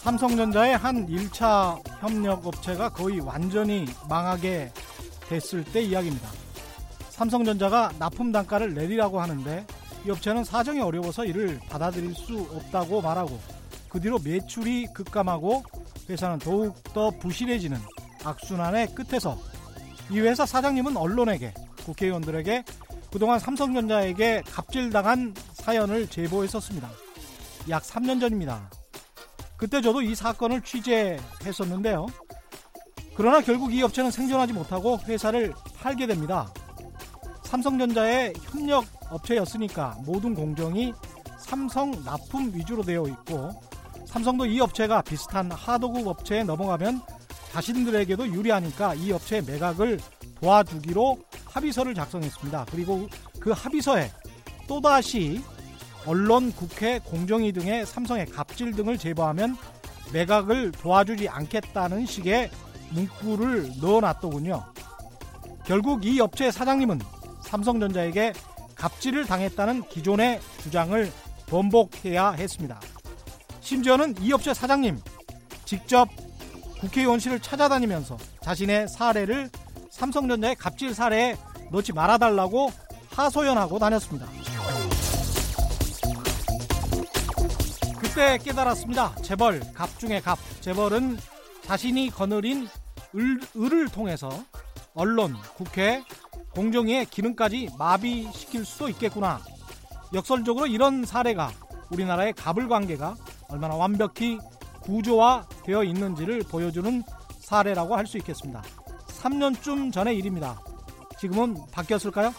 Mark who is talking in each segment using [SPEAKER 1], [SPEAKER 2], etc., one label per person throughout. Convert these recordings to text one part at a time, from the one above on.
[SPEAKER 1] 삼성전자의 한 1차 협력 업체가 거의 완전히 망하게 됐을 때 이야기입니다. 삼성전자가 납품 단가를 내리라고 하는데 이 업체는 사정이 어려워서 이를 받아들일 수 없다고 말하고 그 뒤로 매출이 급감하고 회사는 더욱더 부실해지는 악순환의 끝에서 이 회사 사장님은 언론에게 국회의원들에게 그동안 삼성전자에게 갑질당한 사연을 제보했었습니다. 약 3년 전입니다. 그때 저도 이 사건을 취재했었는데요. 그러나 결국 이 업체는 생존하지 못하고 회사를 팔게 됩니다. 삼성전자의 협력 업체였으니까 모든 공정이 삼성 납품 위주로 되어 있고 삼성도 이 업체가 비슷한 하도급 업체에 넘어가면 자신들에게도 유리하니까 이 업체의 매각을 도와주기로 합의서를 작성했습니다. 그리고 그 합의서에 또다시 언론, 국회, 공정위 등의 삼성의 갑질 등을 제보하면 매각을 도와주지 않겠다는 식의 문구를 넣어놨더군요. 결국 이 업체 사장님은 삼성전자에게 갑질을 당했다는 기존의 주장을 번복해야 했습니다. 심지어는 이 업체 사장님 직접 국회의원실을 찾아다니면서 자신의 사례를 삼성전자의 갑질 사례에 넣지 말아달라고 하소연하고 다녔습니다. 그때 깨달았습니다. 재벌, 갑 중의 갑. 재벌은 자신이 거느린 을, 을을 통해서 언론, 국회, 공정위의 기능까지 마비시킬 수도 있겠구나. 역설적으로 이런 사례가 우리나라의 갑을 관계가 얼마나 완벽히 구조화 되어 있는지를 보여주는 사례라고 할 수 있겠습니다. 3년쯤 전의 일입니다. 지금은 바뀌었을까요?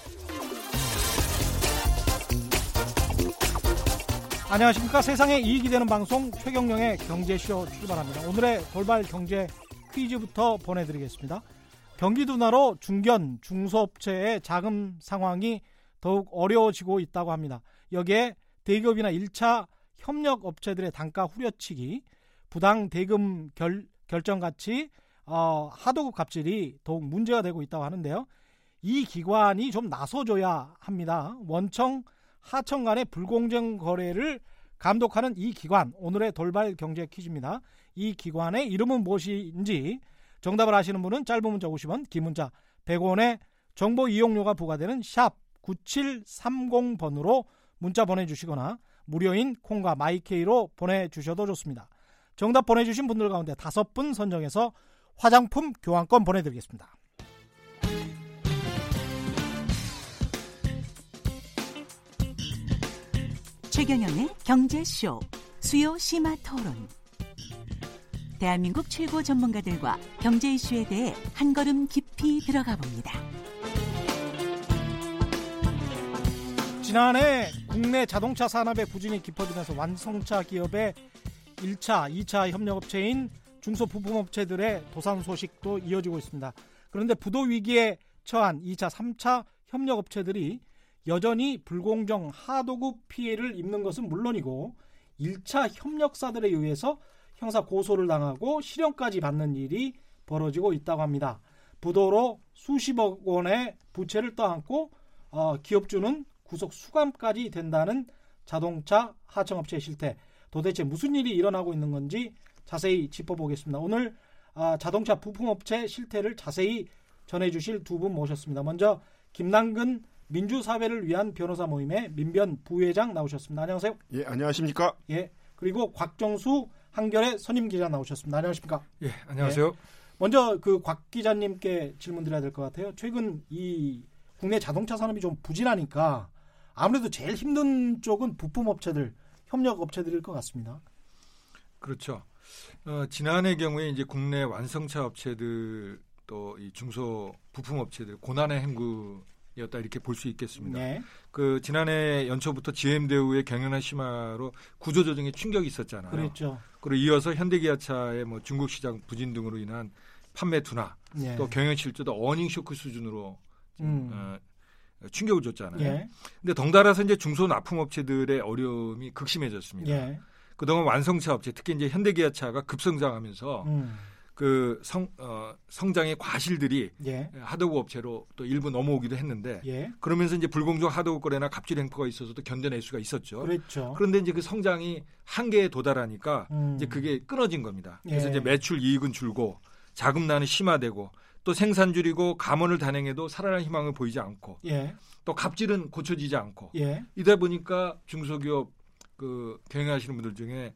[SPEAKER 1] 안녕하십니까. 세상에 이익이 되는 방송 최경령의 경제쇼 출발합니다. 오늘의 돌발 경제 퀴즈부터 보내드리겠습니다. 경기 둔화로 중견, 중소업체의 자금 상황이 더욱 어려워지고 있다고 합니다. 여기에 대기업이나 1차 협력 업체들의 단가 후려치기, 부당 대금 결, 결정 같이 어, 하도급 갑질이 더욱 문제가 되고 있다고 하는데요. 이 기관이 좀 나서줘야 합니다. 원청 하청 간의 불공정 거래를 감독하는 이 기관 오늘의 돌발 경제 퀴즈입니다. 이 기관의 이름은 무엇인지 정답을 아시는 분은 짧은 문자 50원, 긴 문자 100원의 정보 이용료가 부과되는 샵 9730번으로 문자 보내주시거나 무료인 콩과 마이케이로 보내주셔도 좋습니다. 정답 보내주신 분들 가운데 다섯 분 선정해서 화장품 교환권 보내드리겠습니다.
[SPEAKER 2] 최경영의 경제쇼 수요 심화 토론. 대한민국 최고 전문가들과 경제 이슈에 대해 한 걸음 깊이 들어가 봅니다.
[SPEAKER 1] 지난해 국내 자동차 산업의 부진이 깊어지면서 완성차 기업의 1차, 2차 협력업체인 중소부품업체들의 도산 소식도 이어지고 있습니다. 그런데 부도 위기에 처한 2차, 3차 협력업체들이 여전히 불공정 하도급 피해를 입는 것은 물론이고 1차 협력사들에 의해서 형사 고소를 당하고 실형까지 받는 일이 벌어지고 있다고 합니다. 부도로 수십억 원의 부채를 떠안고 어, 기업주는 구속 수감까지 된다는 자동차 하청업체 실태. 도대체 무슨 일이 일어나고 있는 건지 자세히 짚어보겠습니다. 오늘 아, 자동차 부품업체 실태를 자세히 전해주실 두 분 모셨습니다. 먼저 김남근 민주사회를 위한 변호사 모임의 민변 부회장 나오셨습니다. 안녕하세요.
[SPEAKER 3] 예, 안녕하십니까?
[SPEAKER 1] 예. 그리고 곽정수 한결의 선임 기자 나오셨습니다. 안녕하십니까?
[SPEAKER 4] 예, 안녕하세요. 예.
[SPEAKER 1] 먼저 그 곽 기자님께 질문 드려야 될 것 같아요. 최근 이 국내 자동차 산업이 좀 부진하니까 아무래도 제일 힘든 쪽은 부품 업체들, 협력 업체들일 것 같습니다.
[SPEAKER 4] 그렇죠. 어, 지난해 경우에 이제 국내 완성차 업체들 또 이 중소 부품 업체들 고난의 행 구 였다 이렇게 볼 수 있겠습니다. 네. 그 지난해 연초부터 GM 대우의 경영난 심화로 구조 조정에 충격이 있었잖아요.
[SPEAKER 1] 그렇죠.
[SPEAKER 4] 그리고 이어서 현대기아차의 뭐 중국 시장 부진 등으로 인한 판매 둔화, 네. 또 경영 실조도 어닝 쇼크 수준으로 음. 어, 충격을 줬잖아요. 예. 근데 덩달아서 이제 중소 납품 업체들의 어려움이 극심해졌습니다. 예. 그동안 완성차 업체, 특히 이제 현대기아차가 급성장하면서 음. 그 성, 어, 성장의 과실들이 예. 하도급 업체로 또 일부 넘어오기도 했는데 예. 그러면서 이제 불공정 하도급 거래나 갑질 행포가 있어서도 견뎌낼 수가 있었죠.
[SPEAKER 1] 그렇죠.
[SPEAKER 4] 그런데 이제 그 성장이 한계에 도달하니까 음. 이제 그게 끊어진 겁니다. 그래서 예. 이제 매출 이익은 줄고 자금난은 심화되고 또 생산 줄이고 감원을 단행해도 살아날 희망을 보이지 않고 예. 또 갑질은 고쳐지지 않고 예. 이다 보니까 중소기업 그 경영하시는 분들 중에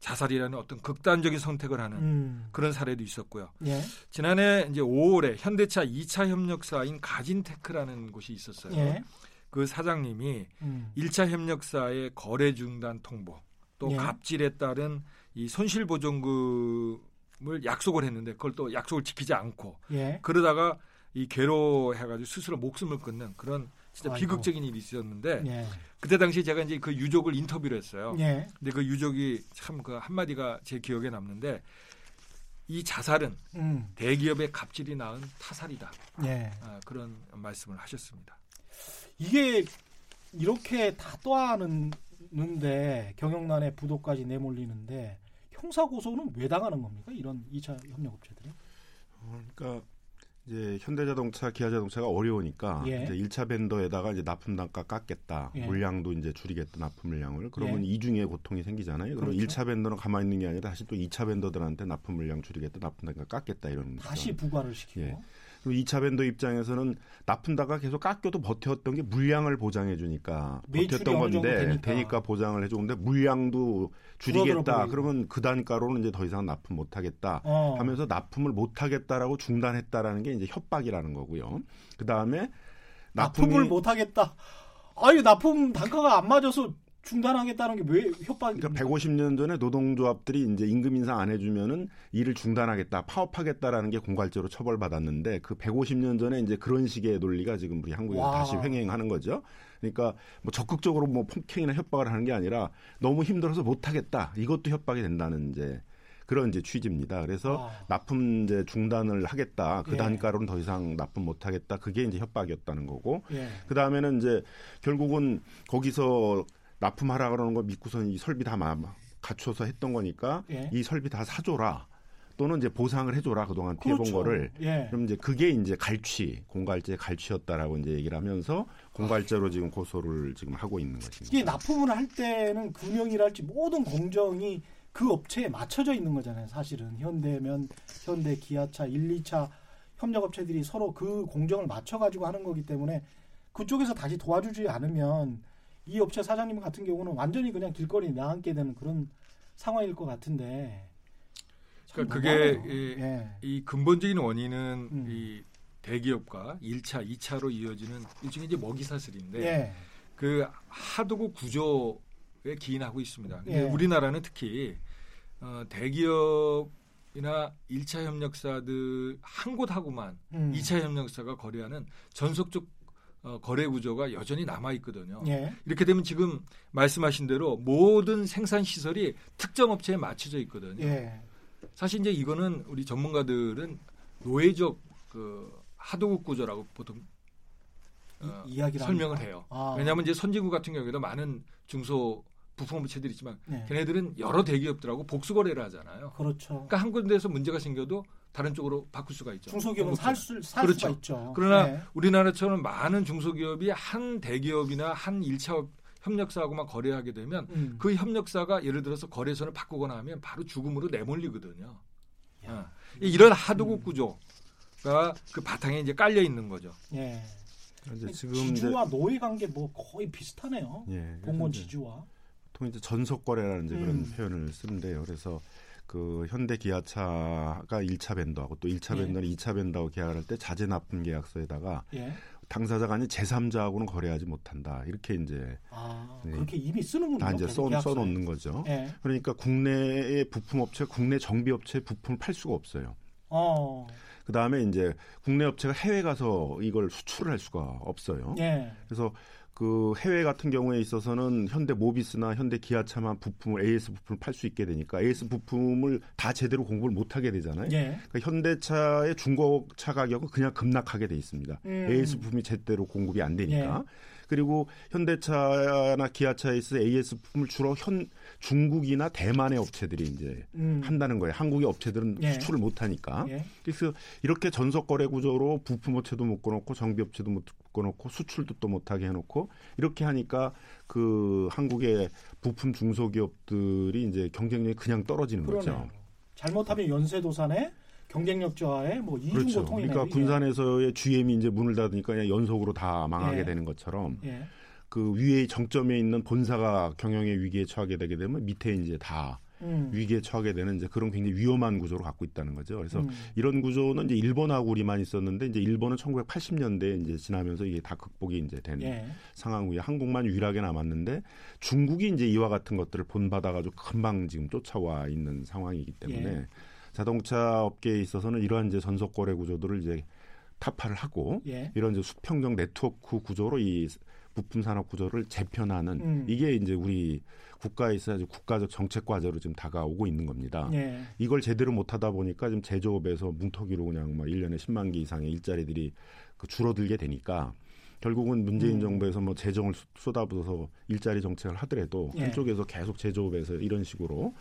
[SPEAKER 4] 자살이라는 어떤 극단적인 선택을 하는 음. 그런 사례도 있었고요. 예. 지난해 이제 5월에 현대차 2차 협력사인 가진테크라는 곳이 있었어요. 예. 그 사장님이 음. 1차 협력사의 거래 중단 통보 또 예. 갑질에 따른 이 손실 보존금을 약속을 했는데 그걸 또 약속을 지키지 않고 예. 그러다가 이 괴로워해가지고 스스로 목숨을 끊는 그런 진짜 아이고. 비극적인 일이 있었는데 예. 그때 당시 제가 이제 그 유족을 인터뷰를 했어요. 예. 근데 그 유족이 참 그 한마디가 제 기억에 남는데 이 자살은 음. 대기업의 갑질이 낳은 타살이다. 예. 아, 그런 말씀을 하셨습니다.
[SPEAKER 1] 이게 이렇게 다 떠하는데 경영난에 부도까지 내몰리는데 형사 고소는 왜 당하는 겁니까? 이런 2차 협력업체들이?
[SPEAKER 3] 어, 그러니까 이제 현대자동차, 기아자동차가 어려우니까 예. 이제 1차 벤더에다가 이제 납품 단가 깎겠다. 예. 물량도 이제 줄이겠다. 납품 물량을. 그러면 예. 이중의 고통이 생기잖아요. 그러면 그렇죠. 1차 벤더는 가만히 있는 게 아니라 다시 또 2차 벤더들한테 납품 물량 줄이겠다. 납품 단가 깎겠다 이런
[SPEAKER 1] 다시 부과를 시키고. 예.
[SPEAKER 3] 그리고 2차 밴더 입장에서는 납품다가 계속 깎여도 버텼던 게 물량을 보장해 주니까 버텼던 건데 되니까. 보장을 해 주는데 물량도 줄이겠다. 그러면 그 단가로는 이제 더 이상 납품 못 하겠다 어. 하면서 납품을 못 하겠다라고 중단했다라는 게 이제 협박이라는 거고요. 그다음에
[SPEAKER 1] 납품을 못 하겠다. 아유 납품 단가가 안 맞아서 중단하겠다는 게 왜 협박이?
[SPEAKER 3] 그러니까 150년 전에 노동조합들이 이제 임금 인상 안 해주면은 일을 중단하겠다, 파업하겠다라는 게 공갈죄로 처벌받았는데 그 150년 전에 이제 그런 식의 논리가 지금 우리 한국에 와. 다시 횡행하는 거죠. 그러니까 뭐 적극적으로 뭐 폭행이나 협박을 하는 게 아니라 너무 힘들어서 못하겠다 이것도 협박이 된다는 이제 그런 이제 취지입니다. 그래서 아. 납품 이제 중단을 하겠다. 그 예. 단가로는 더 이상 납품 못 하겠다. 그게 이제 협박이었다는 거고. 예. 그 다음에는 이제 결국은 거기서 납품하라 그러는 거 믿고선 이 설비 다 갖춰서 했던 거니까 예. 이 설비 다 사줘라. 또는 이제 보상을 해줘라 그동안 피해본 그렇죠. 거를 예. 그럼 이제 그게 이제 갈취 공갈죄 갈취였다라고 이제 얘기를 하면서 공갈죄로 지금 고소를 지금 하고 있는 것입니다.
[SPEAKER 1] 이게 납품을 할 때는 금융이랄지 모든 공정이 그 업체에 맞춰져 있는 거잖아요. 사실은 현대면 현대 기아차 1, 2차 협력업체들이 서로 그 공정을 맞춰 가지고 하는 거기 때문에 그쪽에서 다시 도와주지 않으면 이 업체 사장님 같은 경우는 완전히 그냥 길거리에 나앉게 되는 그런 상황일 것 같은데.
[SPEAKER 4] 그러니까 그게 이, 예. 이, 근본적인 원인은 음. 이 대기업과 1차, 2차로 이어지는 일종의 이제 먹이 사슬인데 예. 그 하도급 구조에 기인하고 있습니다. 예. 우리나라는 특히 어, 대기업이나 1차 협력사들 한 곳하고만 음. 2차 협력사가 거래하는 전속적 어, 거래 구조가 여전히 남아 있거든요. 예. 이렇게 되면 지금 말씀하신 대로 모든 생산 시설이 특정 업체에 맞춰져 있거든요. 예. 사실 이제 이거는 우리 전문가들은 노예적 그 하도급 구조라고 보통 어, 이, 설명을 합니까? 해요. 아. 왜냐하면 이제 선진국 같은 경우에도 많은 중소 부품업체들이 있지만 네. 걔네들은 여러 대기업들하고 복수 거래를 하잖아요.
[SPEAKER 1] 그렇죠.
[SPEAKER 4] 그러니까 한 군데에서 문제가 생겨도 다른 쪽으로 바꿀 수가 있죠.
[SPEAKER 1] 중소기업은 살, 수, 살
[SPEAKER 4] 그렇죠.
[SPEAKER 1] 수가 있죠.
[SPEAKER 4] 그러나 네. 우리나라처럼 많은 중소기업이 한 대기업이나 한 1차 협력사하고만 거래하게 되면 음. 그 협력사가 예를 들어서 거래선을 바꾸거나 하면 바로 죽음으로 내몰리거든요. 어. 이런 하도급 음. 구조가 그 바탕에 이제 깔려 있는 거죠. 예.
[SPEAKER 1] 지금 지주와 노예 관계 뭐 거의 비슷하네요. 예. 공무원 지주와.
[SPEAKER 3] 보통 이제 전속 거래라는 이제 그런 음. 표현을 쓰는데요. 그래서 그 현대 기아차가 1차 벤더하고 또 1차 예. 벤더는 2차 벤더하고 계약을 할때 자재 납품 계약서에다가 예. 당사자가 아닌 제3자하고는 거래하지 못한다. 이렇게 이제
[SPEAKER 1] 아, 네. 그렇게 이미 쓰는군요.
[SPEAKER 3] 다 이제 써, 써놓는 거죠. 예. 그러니까 국내의 부품업체, 국내 정비업체 부품을 팔 수가 없어요. 어. 그 다음에 이제 국내 업체가 해외 가서 이걸 수출을 할 수가 없어요. 예. 그래서 그 해외 같은 경우에 있어서는 현대 모비스나 현대 기아차만 부품을 AS 부품을 팔 수 있게 되니까 AS 부품을 다 제대로 공급을 못 하게 되잖아요. 예. 그러니까 현대차의 중고차 가격은 그냥 급락하게 돼 있습니다. 음. AS 부품이 제대로 공급이 안 되니까. 예. 그리고 현대차나 기아차에 있어 AS 부품을 주로 현 중국이나 대만의 업체들이 이제 음. 한다는 거예요. 한국의 업체들은 예. 수출을 못 하니까. 예. 그래서 이렇게 전속 거래 구조로 부품 업체도 묶어 놓고 정비 업체도 묶어 놓고 수출도 또 못 하게 해 놓고 이렇게 하니까 그 한국의 부품 중소기업들이 이제 경쟁력이 그냥 떨어지는 그러네요. 거죠.
[SPEAKER 1] 잘못하면 연쇄 도산에 경쟁력 저하에 뭐 이중고
[SPEAKER 3] 그렇죠. 그러니까 군산에서의 GM이 이제 문을 닫으니까 그냥 연속으로 다 망하게 예. 되는 것처럼 예. 그 위에 정점에 있는 본사가 경영의 위기에 처하게 되게 되면 밑에 이제 다 음. 위기에 처하게 되는 이제 그런 굉장히 위험한 구조를 갖고 있다는 거죠. 그래서 음. 이런 구조는 이제 일본하고 우리만 있었는데 이제 일본은 1980년대에 이제 지나면서 이게 다 극복이 이제 된 예. 상황 후에 한국만 유일하게 남았는데 중국이 이제 이와 같은 것들을 본받아 가지고 금방 지금 쫓아와 있는 상황이기 때문에 예. 자동차 업계에 있어서는 이러한 이제 전속 거래 구조들을 이제 타파를 하고 예. 이런 이제 수평적 네트워크 구조로 이 부품 산업 구조를 재편하는 음. 이게 이제 우리 국가에 있어야지 국가적 정책 과제로 지금 다가오고 있는 겁니다. 예. 이걸 제대로 못 하다 보니까 지금 제조업에서 뭉터기로 그냥 막 1년에 10만 개 이상의 일자리들이 그 줄어들게 되니까 결국은 문재인 음. 정부에서 뭐 재정을 쏟아부어서 일자리 정책을 하더라도 예. 한쪽에서 계속 제조업에서 이런 식으로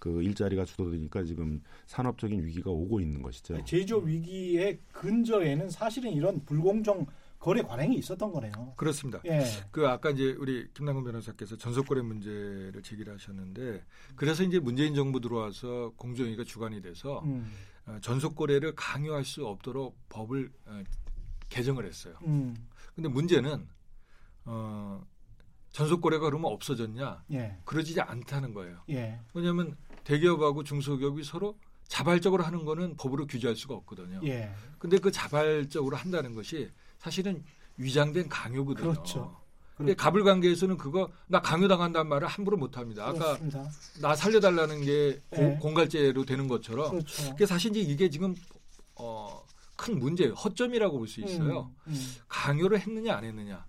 [SPEAKER 3] 그 일자리가 줄어드니까 지금 산업적인 위기가 오고 있는 것이죠.
[SPEAKER 1] 제조업 위기의 근저에는 사실은 이런 불공정 거래 관행이 있었던 거네요.
[SPEAKER 4] 그렇습니다. 예. 그 아까 이제 우리 김남근 변호사께서 전속 거래 문제를 제기를 하셨는데 그래서 이제 문재인 정부 들어와서 공정위가 주관이 돼서 음. 어, 전속 거래를 강요할 수 없도록 법을 어, 개정을 했어요. 음. 근데 문제는 어 전속 거래가 그러면 없어졌냐? 예. 그러지 않다는 거예요. 예. 왜냐하면 대기업하고 중소기업이 서로 자발적으로 하는 거는 법으로 규제할 수가 없거든요. 예. 근데 그 자발적으로 한다는 것이 사실은 위장된 강요거든요. 그렇죠. 근데 가불 관계에서는 그거 나 강요당한다는 말을 함부로 못 합니다. 아까 그렇습니다. 나 살려달라는 게 네. 공갈죄로 되는 것처럼 그렇죠. 그 사실 이제 이게 지금 어, 큰 문제, 허점이라고 볼 수 있어요. 음, 음. 강요를 했느냐 안 했느냐.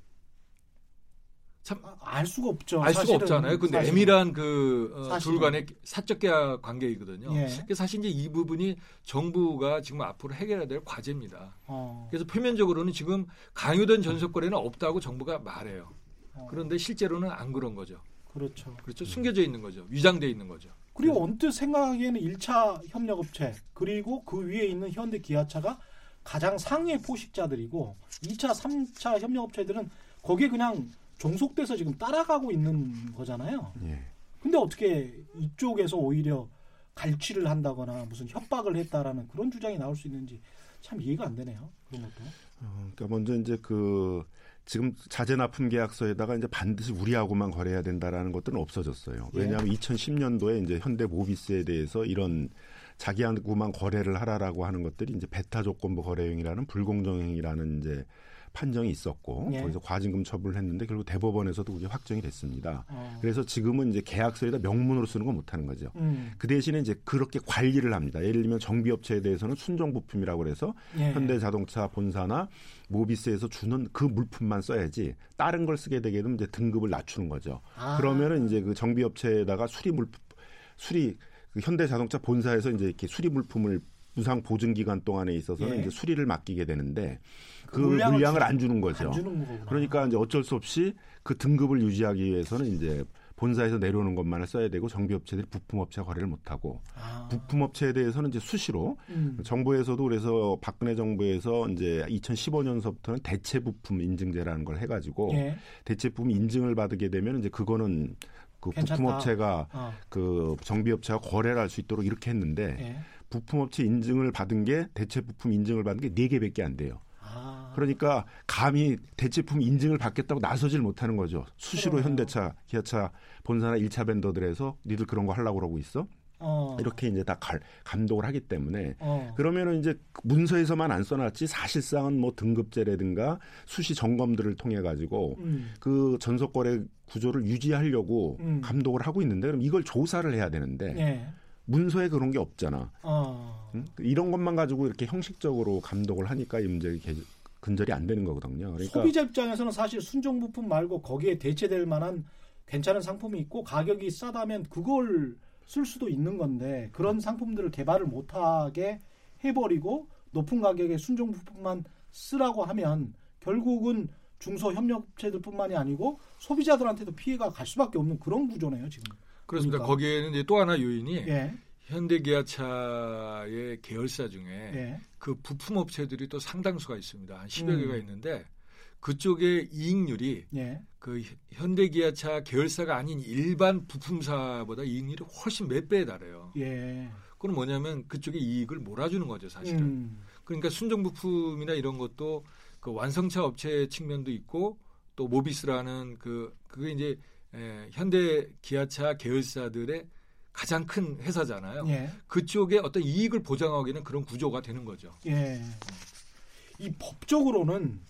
[SPEAKER 1] 참 알 수가 없죠.
[SPEAKER 4] 알 수가 없잖아요. 근데 사실은. 애밀한 그둘 어, 간의 사적 계약 관계이거든요. 예. 사실 이제 이 부분이 정부가 지금 앞으로 해결해야 될 과제입니다. 어. 그래서 표면적으로는 지금 강요된 전속 거래는 없다고 정부가 말해요. 어. 그런데 실제로는 안 그런 거죠.
[SPEAKER 1] 그렇죠.
[SPEAKER 4] 그렇죠. 숨겨져 있는 거죠. 위장돼 있는 거죠.
[SPEAKER 1] 그리고 언뜻 생각하기에는 1차 협력업체 그리고 그 위에 있는 현대 기아차가 가장 상위의 포식자들이고 2차, 3차 협력업체들은 거기에 그냥 종속돼서 지금 따라가고 있는 거잖아요. 예. 근데 어떻게 이쪽에서 오히려 갈취를 한다거나 무슨 협박을 했다라는 그런 주장이 나올 수 있는지 참 이해가 안 되네요. 그런 것도.
[SPEAKER 3] 어, 그러니까 먼저 이제 그 지금 자재 납품 계약서에다가 이제 반드시 우리하고만 거래해야 된다라는 것들은 없어졌어요. 예. 왜냐하면 2010년도에 이제 현대 모비스에 대해서 이런 자기하고만 거래를 하라라고 하는 것들이 이제 베타 조건부 거래행위라는 불공정행위라는 이제 판정이 있었고 예. 거기서 과징금 처분을 했는데 결국 대법원에서도 그게 확정이 됐습니다. 어. 그래서 지금은 이제 계약서에다 명문으로 쓰는 건 못하는 거죠. 음. 그 대신에 이제 그렇게 관리를 합니다. 예를 들면 정비업체에 대해서는 순정 부품이라고 그래서 예. 현대자동차 본사나 모비스에서 주는 그 물품만 써야지 다른 걸 쓰게 되게 되면 이제 등급을 낮추는 거죠. 아. 그러면은 이제 그 정비업체에다가 수리 물품 수리 그 현대자동차 본사에서 이제 이렇게 수리 물품을 무상 보증 기간 동안에 있어서는 예. 이제 수리를 맡기게 되는데 그, 그 물량을, 물량을 안 주는 거죠. 안 주는 그러니까 이제 어쩔 수 없이 그 등급을 유지하기 위해서는 이제 본사에서 내려오는 것만을 써야 되고 정비업체들이 부품업체 거래를 못하고 아. 부품업체에 대해서는 이제 수시로 음. 정부에서도 그래서 박근혜 정부에서 이제 2015년서부터는 대체 부품 인증제라는 걸 해가지고 예. 대체 부품 인증을 받게 되면 이제 그거는 그 부품업체가 어. 그 정비업체가 거래를 할 수 있도록 이렇게 했는데 예. 부품업체 인증을 받은 게 대체 부품 인증을 받은 게 네 개밖에 안 돼요. 그러니까 감히 대체품 인증을 받겠다고 나서질 못하는 거죠. 수시로 그러네요. 현대차, 기아차 본사나 1차 벤더들에서 니들 그런 거 하려고 그러고 있어? 어. 이렇게 이제 다 갈, 감독을 하기 때문에 어. 그러면은 이제 문서에서만 안 써놨지 사실상은 뭐 등급제라든가 수시 점검들을 통해 가지고 음. 그 전속거래 구조를 유지하려고 음. 감독을 하고 있는데 그럼 이걸 조사를 해야 되는데 네. 문서에 그런 게 없잖아. 어. 응? 이런 것만 가지고 이렇게 형식적으로 감독을 하니까 이 문제가 근절이 안 되는 거거든요.
[SPEAKER 1] 그러니까 소비자 입장에서는 사실 순정 부품 말고 거기에 대체될 만한 괜찮은 상품이 있고 가격이 싸다면 그걸 쓸 수도 있는 건데 그런 상품들을 개발을 못하게 해버리고 높은 가격에 순정 부품만 쓰라고 하면 결국은 중소 협력업체들뿐만이 아니고 소비자들한테도 피해가 갈 수밖에 없는 그런 구조네요 지금.
[SPEAKER 4] 그렇습니다. 그러니까. 거기에는 이제 또 하나 요인이 예. 현대기아차의 계열사 중에 예. 그 부품 업체들이 또 상당수가 있습니다. 한 10여 음. 개가 있는데 그쪽의 이익률이 예. 그 현대기아차 계열사가 아닌 일반 부품사보다 이익률이 훨씬 몇 배에 달해요. 예. 그건 뭐냐면 그쪽에 이익을 몰아주는 거죠, 사실은. 음. 그러니까 순정 부품이나 이런 것도 그 완성차 업체 측면도 있고 또 모비스라는 그 그게 이제 에, 현대 기아차 계열사들의 가장 큰 회사잖아요. 예. 그쪽에 어떤 이익을 보장하기는 그런 구조가 되는 거죠. 예.
[SPEAKER 1] 이 법적으로는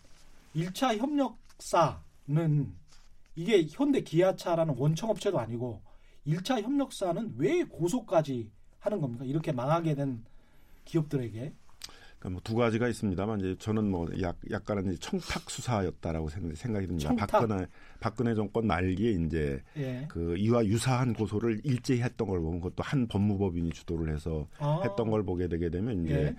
[SPEAKER 1] 1차 협력사는 이게 현대 기아차라는 원청 업체도 아니고 1차 협력사는 왜 고소까지 하는 겁니까? 이렇게 망하게 된 기업들에게
[SPEAKER 3] 그러니까 뭐두 가지가 있습니다만 이제 저는 뭐 약, 약간은 청탁 수사였다라고 생각이 듭니다. 청탁. 박근혜 박근혜 정권 말기에 이제 예. 그 이와 유사한 고소를 일제히 했던 걸 보면 그것도 한 법무법인이 주도를 해서 아. 했던 걸 보게 되게 되면 이제 예.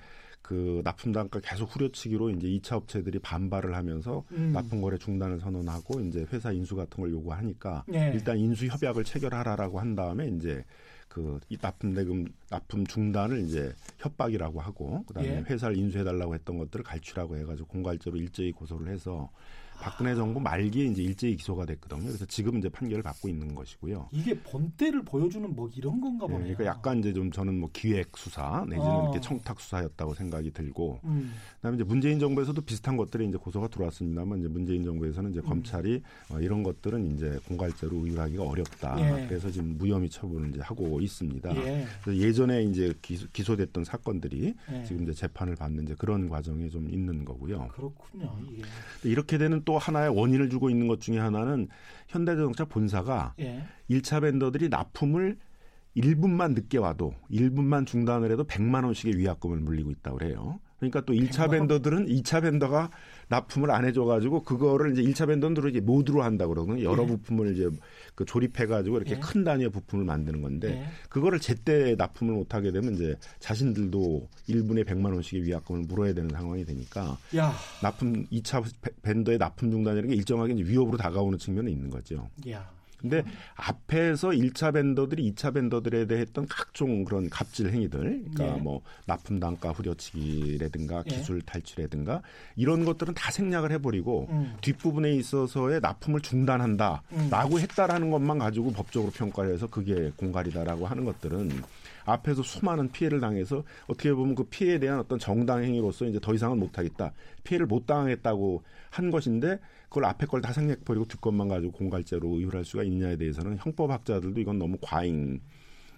[SPEAKER 3] 그 납품 단가 계속 후려치기로 이제 2차 업체들이 반발을 하면서 음. 납품 거래 중단을 선언하고 이제 회사 인수 같은 걸 요구하니까 예. 일단 인수 협약을 체결하라라고 한 다음에 이제 그 이 납품 대금 납품 중단을 이제 협박이라고 하고 그다음에 예. 회사를 인수해 달라고 했던 것들을 갈취라고 해 가지고 공갈적으로 일제히 고소를 해서 박근혜 정부 말기에 이제 일제히 기소가 됐거든요. 그래서 지금 이제 판결을 받고 있는 것이고요.
[SPEAKER 1] 이게 본때를 보여주는 뭐 이런 건가 보네요.
[SPEAKER 3] 네, 그러니까 약간 이제 좀 저는 뭐 기획 수사 내지는 어. 이렇게 청탁 수사였다고 생각이 들고, 음. 그다음에 이제 문재인 정부에서도 비슷한 것들이 이제 고소가 들어왔습니다만 이제 문재인 정부에서는 이제 음. 검찰이 어, 이런 것들은 이제 공갈죄로 의율하기가 어렵다. 예. 그래서 지금 무혐의 처분을 이제 하고 있습니다. 예. 예전에 이제 기소, 됐던 사건들이 예. 지금 이제 재판을 받는 이제 그런 과정이 좀 있는 거고요.
[SPEAKER 1] 그렇군요.
[SPEAKER 3] 예. 이렇게 되는 또 하나의 원인을 주고 있는 것 중에 하나는 현대자동차 본사가 예. 1차 벤더들이 납품을 1분만 늦게 와도 1분만 중단을 해도 100만 원씩의 위약금을 물리고 있다고 그래요. 그러니까 또 1차 벤더들은 2차 벤더가 납품을 안 해줘가지고 그거를 이제 1차 벤더들은 이제 모두로 한다고 그러거든요. 여러 예. 부품을 이제 그 조립해가지고 이렇게 예. 큰 단위의 부품을 만드는 건데 예. 그거를 제때 납품을 못하게 되면 이제 자신들도 1분에 100만 원씩의 위약금을 물어야 되는 상황이 되니까 야. 납품 2차 벤더의 납품 중단이라는 게 일정하게 이제 위협으로 다가오는 측면이 있는 거죠. 야. 근데 앞에서 1차 벤더들이 2차 벤더들에 대해 했던 각종 그런 갑질 행위들, 그러니까 예. 뭐 납품 단가 후려치기라든가 예. 기술 탈취라든가 이런 것들은 다 생략을 해버리고 음. 뒷부분에 있어서의 납품을 중단한다라고 음. 했다라는 것만 가지고 법적으로 평가를 해서 그게 공갈이다라고 하는 것들은 앞에서 수많은 피해를 당해서 어떻게 보면 그 피해에 대한 어떤 정당 행위로서 이제 더 이상은 못하겠다. 피해를 못 당하겠다고 한 것인데 그걸 앞에 걸 다 생략버리고 뒷것만 가지고 공갈죄로 의율할 수가 있냐에 대해서는 형법학자들도 이건 너무 과잉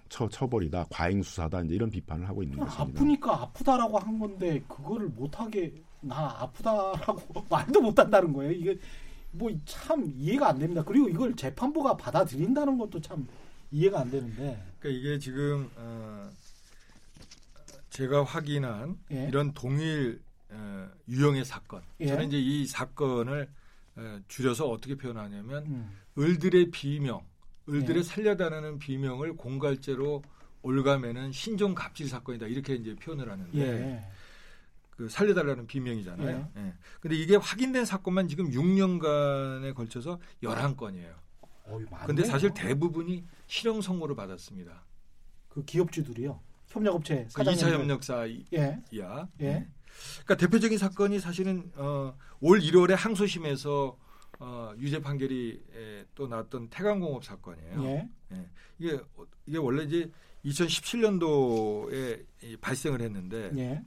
[SPEAKER 3] 처, 처벌이다, 과잉 수사다 이제 이런 비판을 하고 있는 것입니다.
[SPEAKER 1] 아프니까 아프다라고 한 건데 그거를 못하게 나 아프다라고 말도 못한다는 거예요. 이게 뭐 참 이해가 안 됩니다. 그리고 이걸 재판부가 받아들인다는 것도 참 이해가 안 되는데.
[SPEAKER 4] 그러니까 이게 지금 어, 제가 확인한 예? 이런 동일 어, 유형의 사건. 예? 저는 이제 이 사건을 어, 줄여서 어떻게 표현하냐면 음. 을들의 비명, 을들의 예? 살려다라는 비명을 공갈죄로 올가매는 신종 갑질 사건이다 이렇게 이제 표현을 하는데 예. 그 살려달라는 비명이잖아요. 예. 예. 근데 이게 확인된 사건만 지금 6년간에 걸쳐서 11건이에요. 어, 근데 사실 대부분이 실형 선고를 받았습니다.
[SPEAKER 1] 그 기업주들이요. 협력업체
[SPEAKER 4] 그 2차 협력사야. 예. 예. 그러니까 대표적인 사건이 사실은 어, 올 1월에 항소심에서 어, 유죄 판결이 에, 또 나왔던 태광공업 사건이에요. 예. 예. 이게 이게 원래 이제 2017년도에 이, 발생을 했는데 예.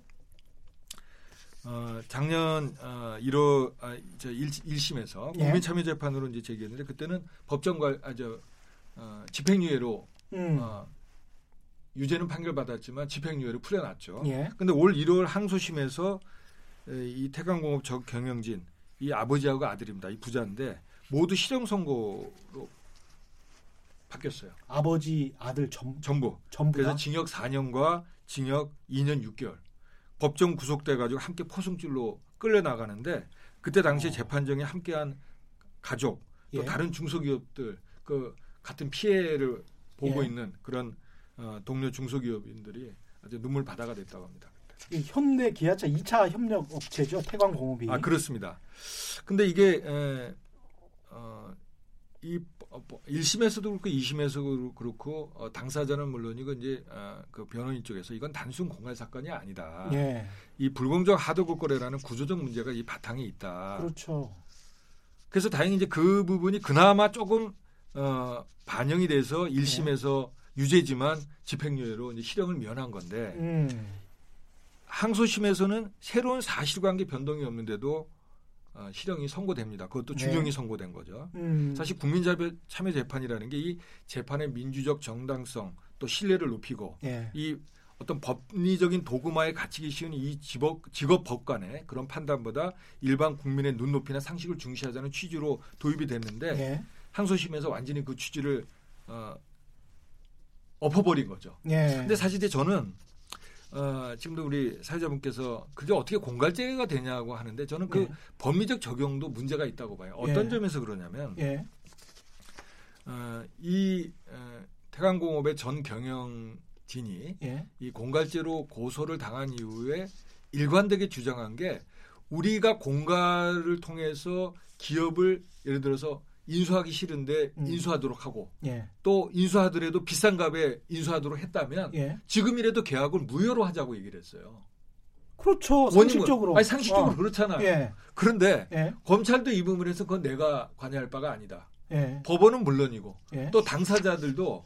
[SPEAKER 4] 어, 작년 어, 1월 아, 저 1, 1심에서 예. 국민참여재판으로 이제 제기했는데 그때는 법정과 아저 어, 집행유예로 음. 어, 유죄는 판결받았지만 집행유예를 풀려났죠. 예. 근데 올 1월 항소심에서 이 태광공업 적 경영진 이 아버지하고 아들입니다. 이 부자인데 모두 실형 선고로 바뀌었어요.
[SPEAKER 1] 아버지 아들 전,
[SPEAKER 4] 전부. 전부 그래서 징역 4년과 징역 2년 6개월. 법정 구속돼 가지고 함께 포승줄로 끌려 나가는데 그때 당시 어. 재판정에 함께한 가족 또 예. 다른 중소기업들 그 같은 피해를 보고 예. 있는 그런 어, 동료 중소기업인들이 아주 눈물 바다가 됐다고 합니다.
[SPEAKER 1] 현대 기아차 2차 협력 업체죠. 태광공업이.
[SPEAKER 4] 아 그렇습니다. 근데 이게 에, 어, 이 1심에서도 그렇고 2심에서도 그렇고 어, 당사자는 물론이고 이제 어, 그 변호인 쪽에서 이건 단순 공갈 사건이 아니다.
[SPEAKER 1] 예.
[SPEAKER 4] 이 불공정 하드급 거래라는 구조적 문제가 이 바탕에 있다.
[SPEAKER 1] 그렇죠.
[SPEAKER 4] 그래서 다행히 이제 그 부분이 그나마 조금 어, 반영이 돼서 1심에서 예. 유죄지만 집행유예로 이제 실형을 면한 건데 음. 항소심에서는 새로운 사실관계 변동이 없는데도 어, 실형이 선고됩니다. 그것도 중형이 네. 선고된 거죠. 음. 사실 국민참여 재판이라는 게 이 재판의 민주적 정당성 또 신뢰를 높이고 네. 이 어떤 법리적인 도구마에 갇히기 쉬운 이 직업, 직업 법관의 그런 판단보다 일반 국민의 눈높이나 상식을 중시하자는 취지로 도입이 됐는데 네. 항소심에서 완전히 그 취지를 어, 엎어버린 거죠. 네. 근데 사실 이제 저는 어, 지금도 우리 사회자분께서 그게 어떻게 공갈죄가 되냐고 하는데 저는 그 예. 법리적 적용도 문제가 있다고 봐요. 어떤 예. 점에서 그러냐면 예. 어, 이 어, 태광공업의 전 경영진이 예. 이 공갈죄로 고소를 당한 이후에 일관되게 주장한 게 우리가 공갈을 통해서 기업을 예를 들어서 인수하기 싫은데 음. 인수하도록 하고 예. 또 인수하더라도 비싼 값에 인수하도록 했다면 예. 지금이라도 계약을 무효로 하자고 얘기를 했어요.
[SPEAKER 1] 그렇죠. 상식적으로.
[SPEAKER 4] 아니 상식적으로 어. 그렇잖아요. 예. 그런데 예. 검찰도 이 부분에서 그건 내가 관여할 바가 아니다. 예. 법원은 물론이고 예. 또 당사자들도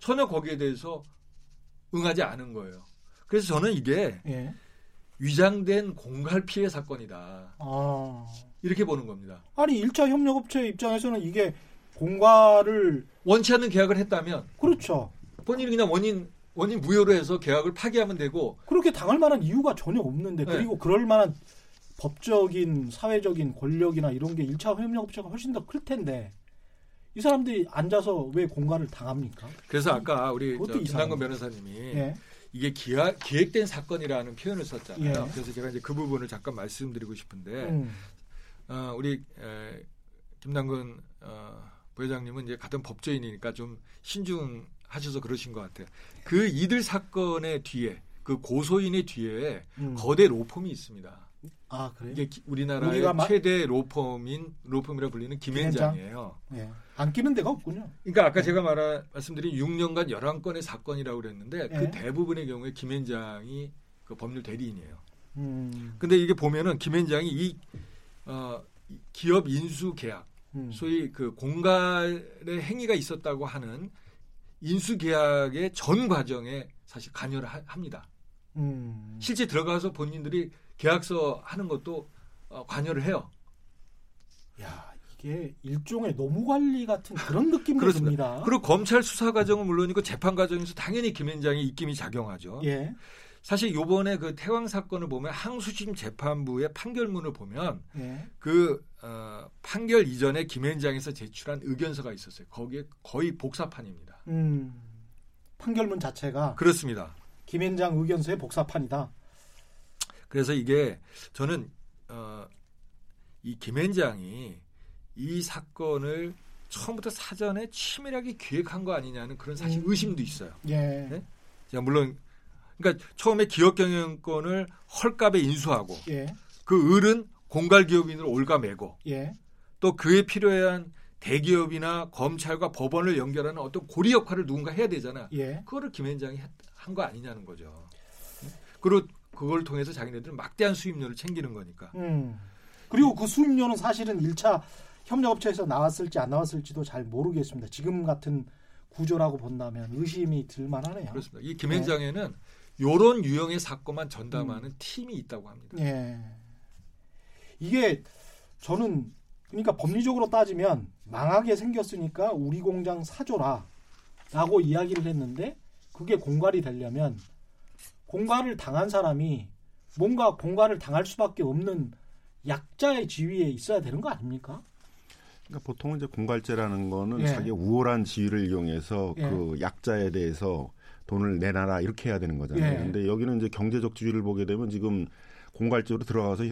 [SPEAKER 4] 전혀 거기에 대해서 응하지 않은 거예요. 그래서 저는 이게 위장된 공갈 피해 사건이다. 아. 이렇게 보는 겁니다.
[SPEAKER 1] 아니 1차 협력업체 입장에서는 이게 공과를
[SPEAKER 4] 원치 않는 계약을 했다면
[SPEAKER 1] 그렇죠.
[SPEAKER 4] 본인이 그냥 원인 원인 무효로 해서 계약을 파기하면 되고
[SPEAKER 1] 그렇게 당할 만한 이유가 전혀 없는데 네. 그리고 네. 그럴 만한 법적인 사회적인 권력이나 이런 게 1차 협력업체가 훨씬 더 클 텐데 이 사람들이 앉아서 왜 공과를 당합니까?
[SPEAKER 4] 그래서 아까 우리 김남근 변호사님이 예. 이게 기하, 기획된 사건이라는 표현을 썼잖아요. 예. 그래서 제가 이제 그 부분을 잠깐 말씀드리고 싶은데 음. 어, 우리 에, 김남근 어, 부회장님은 이제 같은 법조인이니까 좀 신중하셔서 그러신 것 같아요. 그 이들 사건의 뒤에 그 고소인의 뒤에 음. 거대 로펌이 있습니다.
[SPEAKER 1] 아 그래요?
[SPEAKER 4] 이게 우리나라의 최대 로펌인 로펌이라 불리는 김현장이에요.
[SPEAKER 1] 네. 안 끼는 데가 없군요.
[SPEAKER 4] 그러니까 아까 네. 제가 말한 말씀드린 6년간 11건의 사건이라고 그랬는데 네. 그 대부분의 경우에 김현장이 그 법률 대리인이에요. 음. 근데 이게 보면은 김현장이 이 어, 기업 인수 계약, 음. 소위 그 공갈의 행위가 있었다고 하는 인수 계약의 전 과정에 사실 관여를 하, 합니다. 음. 실제 들어가서 본인들이 계약서 하는 것도 어, 관여를 해요.
[SPEAKER 1] 야, 이게 일종의 노무 관리 같은 그런 느낌도 듭니다.
[SPEAKER 4] 그리고 검찰 수사 과정은 물론이고 재판 과정에서 당연히 김현장의 입김이 작용하죠. 예. 사실 요번에 그 태왕 사건을 보면 항소심 재판부의 판결문을 보면 예. 그 어, 판결 이전에 김현장에서 제출한 의견서가 있었어요. 거기에 거의 복사판입니다. 음,
[SPEAKER 1] 판결문 자체가
[SPEAKER 4] 그렇습니다.
[SPEAKER 1] 김현장 의견서의 복사판이다.
[SPEAKER 4] 그래서 이게 저는 어, 이 김현장이 이 사건을 처음부터 사전에 치밀하게 기획한 거 아니냐는 그런 사실 음. 의심도 있어요. 예. 네? 자, 물론 그러니까 처음에 기업 경영권을 헐값에 인수하고 예. 그 을은 공갈 기업인으로 올가매고 예. 또 그에 필요한 대기업이나 검찰과 법원을 연결하는 어떤 고리 역할을 누군가 해야 되잖아. 예. 그거를 김현장이 한 거 아니냐는 거죠. 그리고 그걸 통해서 자기네들은 막대한 수입료를 챙기는 거니까. 음.
[SPEAKER 1] 그리고 그 수입료는 사실은 1차 협력업체에서 나왔을지 안 나왔을지도 잘 모르겠습니다. 지금 같은 구조라고 본다면 의심이 들만하네요.
[SPEAKER 4] 그렇습니다. 이 김현장에는 네. 요런 유형의 사건만 전담하는 음. 팀이 있다고 합니다. 예.
[SPEAKER 1] 이게 저는 그러니까 법리적으로 따지면 망하게 생겼으니까 우리 공장 사줘라라고 이야기를 했는데 그게 공갈이 되려면 공갈을 당한 사람이 뭔가 공갈을 당할 수밖에 없는 약자의 지위에 있어야 되는 거 아닙니까?
[SPEAKER 3] 그러니까 보통은 이제 공갈죄라는 거는 예. 자기 우월한 지위를 이용해서 예. 그 약자에 대해서 돈을 내놔라 이렇게 해야 되는 거잖아요. 예. 근데 여기는 이제 경제적 지위를 보게 되면 지금 공갈적으로 들어가서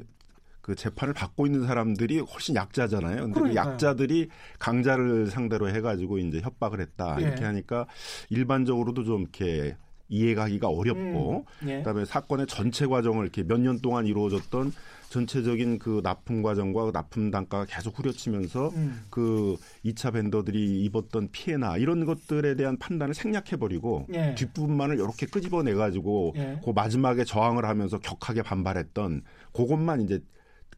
[SPEAKER 3] 그 재판을 받고 있는 사람들이 훨씬 약자잖아요. 근데 그 약자들이 강자를 상대로 해가지고 이제 협박을 했다 예. 이렇게 하니까 일반적으로도 좀 이렇게 이해가기가 어렵고 음, 예. 그다음에 사건의 전체 과정을 이렇게 몇 년 동안 이루어졌던 전체적인 그 납품 과정과 납품 단가가 계속 후려치면서 음. 그 2차 벤더들이 입었던 피해나 이런 것들에 대한 판단을 생략해 버리고 예. 뒷부분만을 이렇게 끄집어내 가지고 예. 그 마지막에 저항을 하면서 격하게 반발했던 그것만 이제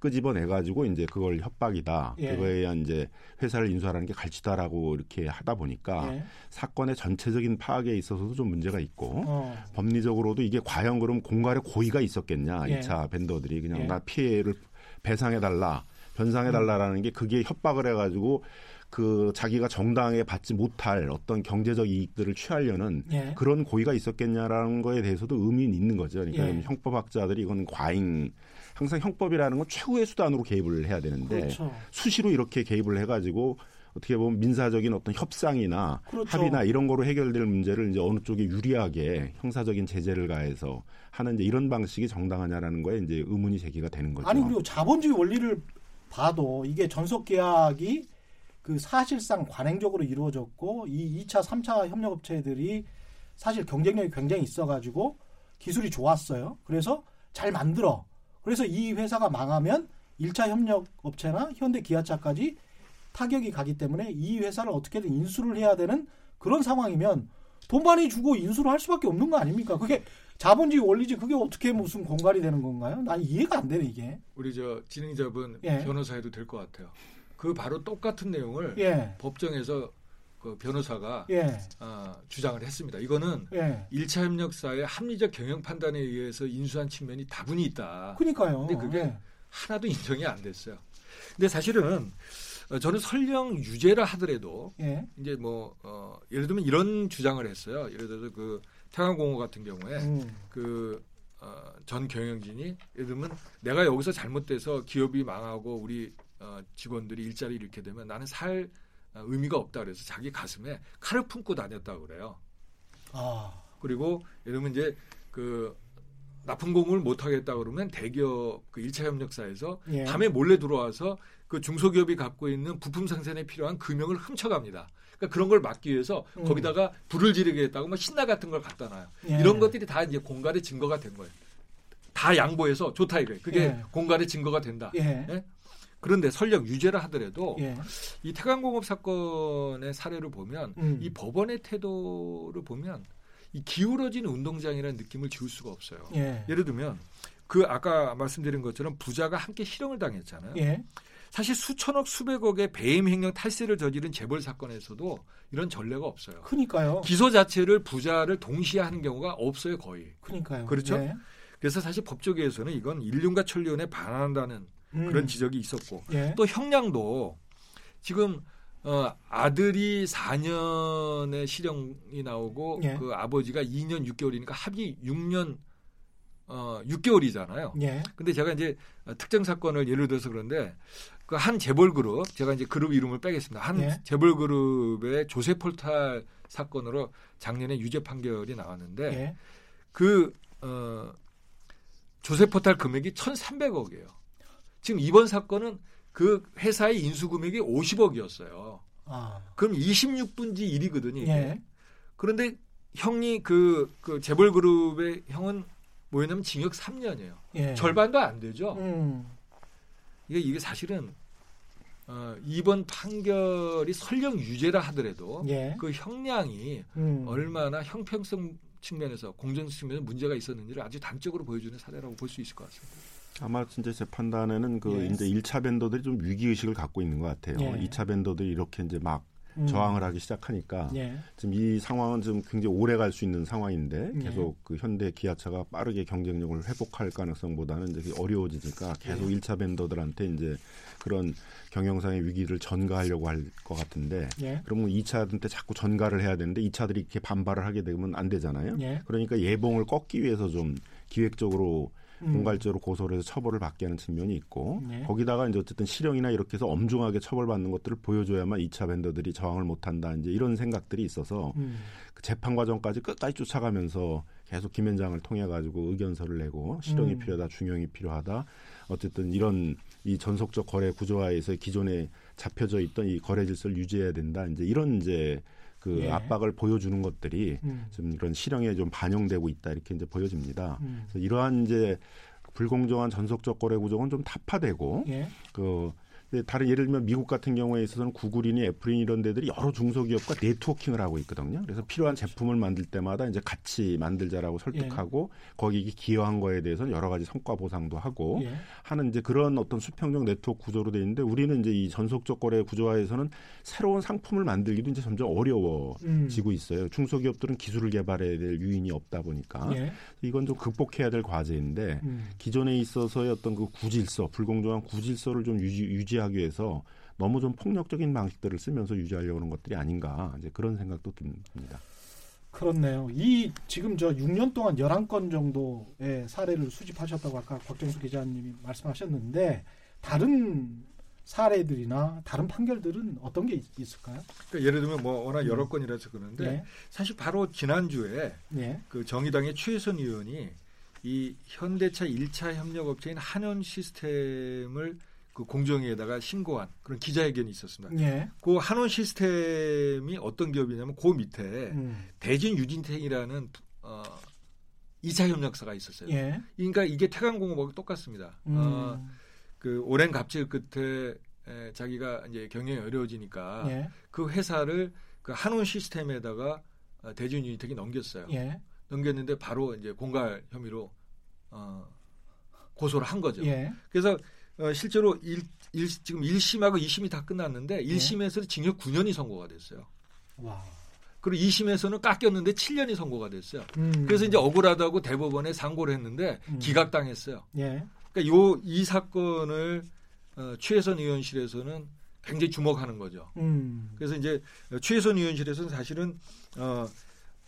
[SPEAKER 3] 끄집어내 가지고 이제 그걸 협박이다. 예. 그거에 의한 이제 회사를 인수하라는 게 갈치다라고 이렇게 하다 보니까 예. 사건의 전체적인 파악에 있어서도 좀 문제가 있고 어. 법리적으로도 이게 과연 그럼 공갈의 고의가 있었겠냐. 예. 2차 벤더들이 그냥 예. 나 피해를 배상해 달라. 변상해 달라라는 게 그게 협박을 해 가지고 그 자기가 정당하게 받지 못할 어떤 경제적 이익들을 취하려는 예. 그런 고의가 있었겠냐라는 거에 대해서도 의미는 있는 거죠. 그러니까 예. 형법학자들이 이건 과잉 항상 형법이라는 건 최후의 수단으로 개입을 해야 되는데 그렇죠. 수시로 이렇게 개입을 해가지고 어떻게 보면 민사적인 어떤 협상이나 그렇죠. 합의나 이런 거로 해결될 문제를 이제 어느 쪽에 유리하게 형사적인 제재를 가해서 하는 이제 이런 방식이 정당하냐라는 거에 이제 의문이 제기가 되는 거죠.
[SPEAKER 1] 아니 그리고 자본주의 원리를 봐도 이게 전속 계약이 그 사실상 관행적으로 이루어졌고 이 2차, 3차 협력업체들이 사실 경쟁력이 굉장히 있어가지고 기술이 좋았어요. 그래서 잘 만들어. 그래서 이 회사가 망하면 1차 협력 업체나 현대 기아차까지 타격이 가기 때문에 이 회사를 어떻게든 인수를 해야 되는 그런 상황이면 돈 많이 주고 인수를 할 수밖에 없는 거 아닙니까? 그게 자본주의 원리지 그게 어떻게 무슨 공갈이 되는 건가요? 난 이해가 안 되네 이게.
[SPEAKER 4] 우리 저 진행자분 예. 변호사 해도 될 것 같아요. 그 바로 똑같은 내용을 예. 법정에서 그 변호사가 예. 어, 주장을 했습니다. 이거는 예. 1차 협력사의 합리적 경영 판단에 의해서 인수한 측면이 다분히 있다.
[SPEAKER 1] 그러니까요.
[SPEAKER 4] 근데 그게 예. 하나도 인정이 안 됐어요. 근데 사실은 어, 저는 설령 유죄라 하더라도 예. 이제 뭐 어, 예를 들면 이런 주장을 했어요. 예를 들어서 그 태양공호 같은 경우에 음. 그전 어, 경영진이 예를 들면 내가 여기서 잘못돼서 기업이 망하고 우리 어, 직원들이 일자리 잃게 되면 나는 살 어, 의미가 없다 그래서 자기 가슴에 칼을 품고 다녔다 그래요. 아. 그리고 예를 들면 이제 그 납품 공급을 못 하겠다 그러면 대기업 그 1차 협력사에서 예. 밤에 몰래 들어와서 그 중소기업이 갖고 있는 부품 생산에 필요한 금형을 훔쳐갑니다. 그러니까 그런 걸 막기 위해서 음. 거기다가 불을 지르겠다고 막 신나 같은 걸 갖다 놔요. 예. 이런 것들이 다 이제 공갈의 증거가 된 거예요. 다 양보해서 좋다 이거예요. 그게 예. 공갈의 증거가 된다. 예? 예? 그런데 설령 유죄를 하더라도 예. 이 태광공업 사건의 사례를 보면 음. 이 법원의 태도를 보면 이 기울어진 운동장이라는 느낌을 지울 수가 없어요. 예. 를 들면 그 아까 말씀드린 것처럼 부자가 함께 실형을 당했잖아요. 예. 사실 수천억 수백억의 배임 횡령 탈세를 저지른 재벌 사건에서도 이런 전례가 없어요.
[SPEAKER 1] 그러니까요.
[SPEAKER 4] 기소 자체를 부자를 동시에 하는 경우가 없어요, 거의.
[SPEAKER 1] 그러니까요.
[SPEAKER 4] 그렇죠? 예. 그래서 사실 법조계에서는 이건 인륜과 천륜에 반한다는 음. 그런 지적이 있었고 예. 또 형량도 지금 어, 아들이 4년의 실형이 나오고 예. 그 아버지가 2년 6개월이니까 합의 6년 어 6개월이잖아요. 예. 근데 제가 이제 특정 사건을 예를 들어서 그런데 그 한 재벌 그룹 제가 이제 그룹 이름을 빼겠습니다. 한 예. 재벌 그룹의 조세 폴탈 사건으로 작년에 유죄 판결이 나왔는데 예. 그 어 조세 포탈 금액이 1,300억이에요. 지금 이번 사건은 그 회사의 인수 금액이 50억이었어요. 아. 그럼 26분지 1이거든요. 예. 그런데 형이 그, 그 재벌 그룹의 형은 뭐였냐면 징역 3년이에요. 예. 절반도 안 되죠. 음. 이게 이게 사실은 어, 이번 판결이 설령 유죄라 하더라도 예. 그 형량이 음. 얼마나 형평성 측면에서 공정 측면에서 문제가 있었는지를 아주 단적으로 보여주는 사례라고 볼 수 있을 것 같습니다.
[SPEAKER 3] 아마 진짜 제 판단에는 그 예. 이제 1차 밴더들이 좀 위기 의식을 갖고 있는 것 같아요. 예. 2차 밴더들이 이렇게 이제 막 음. 저항을 하기 시작하니까 예. 지금 이 상황은 좀 굉장히 오래 갈 수 있는 상황인데 예. 계속 그 현대 기아차가 빠르게 경쟁력을 회복할 가능성보다는 이제 어려워지니까 계속 예. 1차 밴더들한테 이제 그런 경영상의 위기를 전가하려고 할 것 같은데 예. 그러면 2차한테 자꾸 전가를 해야 되는데 2차들이 이렇게 반발을 하게 되면 안 되잖아요. 예. 그러니까 예봉을 꺾기 위해서 좀 기획적으로 음. 공갈죄로 고소를 해서 처벌을 받게 하는 측면이 있고 네. 거기다가 이제 어쨌든 실형이나 이렇게 해서 엄중하게 처벌받는 것들을 보여줘야만 2차 밴더들이 저항을 못한다 이제 이런 생각들이 있어서 음. 그 재판 과정까지 끝까지 쫓아가면서 계속 김현장을 통해 가지고 의견서를 내고 실형이 음. 필요하다 중형이 필요하다 어쨌든 이런 이 전속적 거래 구조화에서 기존에 잡혀져 있던 이 거래 질서를 유지해야 된다 이제 이런 이제 그 예. 압박을 보여주는 것들이 음. 좀 이런 실형에 좀 반영되고 있다 이렇게 이제 보여집니다. 음. 그래서 이러한 이제 불공정한 전속적 거래 구조는 좀 타파되고 예. 그 다른 예를 들면 미국 같은 경우에 있어서는 구글이니 애플이니 이런 데들이 여러 중소기업과 네트워킹을 하고 있거든요. 그래서 필요한 제품을 만들 때마다 이제 같이 만들자라고 설득하고 예. 거기 기여한 거에 대해서는 여러 가지 성과 보상도 하고 예. 하는 이제 그런 어떤 수평적 네트워크 구조로 돼 있는데 우리는 이제 이 전속적 거래 구조화에서는 새로운 상품을 만들기도 이제 점점 어려워지고 음. 있어요. 중소기업들은 기술을 개발해야 될 유인이 없다 보니까 예. 이건 좀 극복해야 될 과제인데 음. 기존에 있어서의 어떤 그 구질서, 불공정한 구질서를 좀 유지, 유지하 유지하기 위해서 너무 좀 폭력적인 방식들을 쓰면서 유지하려고 하는 것들이 아닌가 이제 그런 생각도 듭니다.
[SPEAKER 1] 그렇네요. 이 지금 저 6년 동안 11건 정도의 사례를 수집하셨다고 아까 곽정수 기자님이 말씀하셨는데 다른 사례들이나 다른 판결들은 어떤 게 있을까요?
[SPEAKER 4] 그러니까 예를 들면 뭐 워낙 여러 음. 건이라서 그런데 네. 사실 바로 지난주에 네. 그 정의당의 최혜선 의원이 이 현대차 1차 협력업체인 한원 시스템을 그 공정위에다가 신고한 그런 기자회견이 있었습니다. 예. 그 한원 시스템이 어떤 기업이냐면 그 밑에 음. 대진 유진탱이라는 어, 2차 협력사가 있었어요. 예. 그러니까 이게 태강공업하고 똑같습니다. 음. 어, 그 오랜 갑질 끝에 에, 자기가 이제 경영이 어려워지니까 예. 그 회사를 그 한원 시스템에다가 어, 대진 유진탱이 넘겼어요. 예. 넘겼는데 바로 이제 공갈 혐의로 어, 고소를 한 거죠. 예. 그래서 어, 실제로 일, 일, 지금 1심하고 2심이 다 끝났는데 1심에서는 징역 9년이 선고가 됐어요. 와. 그리고 2심에서는 깎였는데 7년이 선고가 됐어요. 음. 그래서 이제 억울하다고 대법원에 상고를 했는데 음. 기각당했어요. 예. 그러니까 요 이 사건을 어, 최혜선 의원실에서는 굉장히 주목하는 거죠. 음. 그래서 이제 최혜선 의원실에서는 사실은 어,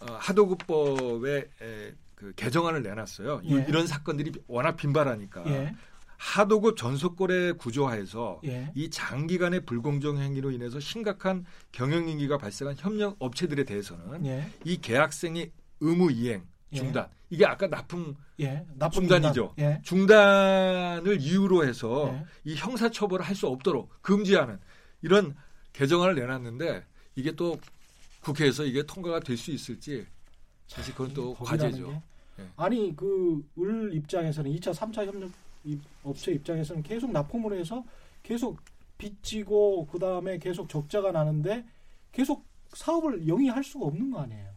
[SPEAKER 4] 어 하도급법에 에, 그 개정안을 내놨어요. 예. 이런 사건들이 워낙 빈발하니까. 예. 하도급 전속거래 구조화에서 예. 이 장기간의 불공정 행위로 인해서 심각한 경영인기가 발생한 협력 업체들에 대해서는 예. 이 계약생의 의무 이행 예. 중단 예. 이게 아까 납품 예. 중단이죠. 중단. 예. 중단 을 이유로 해서 이 형사 처벌을 할 수 없도록 금지하는 이런 개정안을 내놨는데 이게 또 국회에서 이게 통과가 될 수 있을지 사실 그건 또 과제죠.
[SPEAKER 1] 아니 그 을 입장에서는 2차, 3차 협력 업체 입장에서는 계속 납품을 해서 계속 빚지고 그 다음에 계속 적자가 나는데 계속 사업을 영위할 수가 없는 거 아니에요.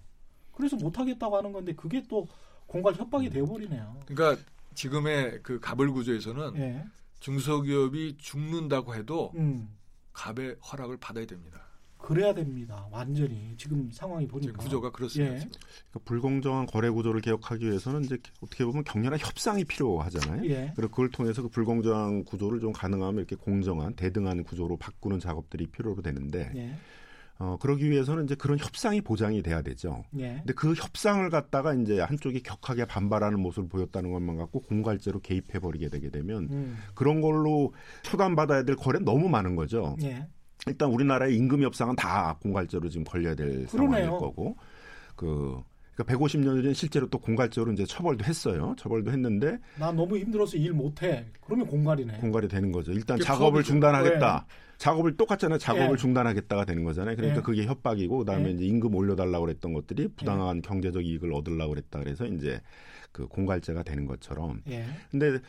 [SPEAKER 1] 그래서 못 하겠다고 하는 건데 그게 또 공갈 협박이 음. 되어버리네요.
[SPEAKER 4] 그러니까 지금의 그 가벌 구조에서는 예. 중소기업이 죽는다고 해도 음. 갑의 허락을 받아야 됩니다.
[SPEAKER 1] 그래야 됩니다. 완전히 지금 상황이 보니까
[SPEAKER 4] 구조가 그렇습니다. 예. 그러니까
[SPEAKER 3] 불공정한 거래 구조를 개혁하기 위해서는 이제 어떻게 보면 격렬한 협상이 필요하잖아요. 예. 그리고 그걸 통해서 그 불공정한 구조를 좀 가능하면 이렇게 공정한 대등한 구조로 바꾸는 작업들이 필요로 되는데 예. 어, 그러기 위해서는 이제 그런 협상이 보장이 돼야 되죠. 예. 근데 그 협상을 갖다가 이제 한쪽이 격하게 반발하는 모습을 보였다는 것만 갖고 공갈제로 개입해 버리게 되게 되면 음. 그런 걸로 초단받아야 될 거래는 너무 많은 거죠. 예. 일단 우리나라의 임금 협상은 다 공갈제로 지금 걸려야 될 그러네요. 상황일 거고 그 그러니까 150년 전 실제로 또 공갈제로 이제 처벌도 했어요. 처벌도 했는데
[SPEAKER 1] 나 너무 힘들어서 일 못해. 그러면 공갈이네.
[SPEAKER 3] 공갈이 되는 거죠. 일단 작업을 중단하겠다. 네. 작업을 똑같잖아요. 작업을 네. 중단하겠다가 되는 거잖아요. 그러니까 네. 그게 협박이고 그다음에 네. 이제 임금 올려달라고 그랬던 것들이 부당한 경제적 이익을 얻으려고 그랬다 그래서 이제 그 공갈제가 되는 것처럼. 예. 근데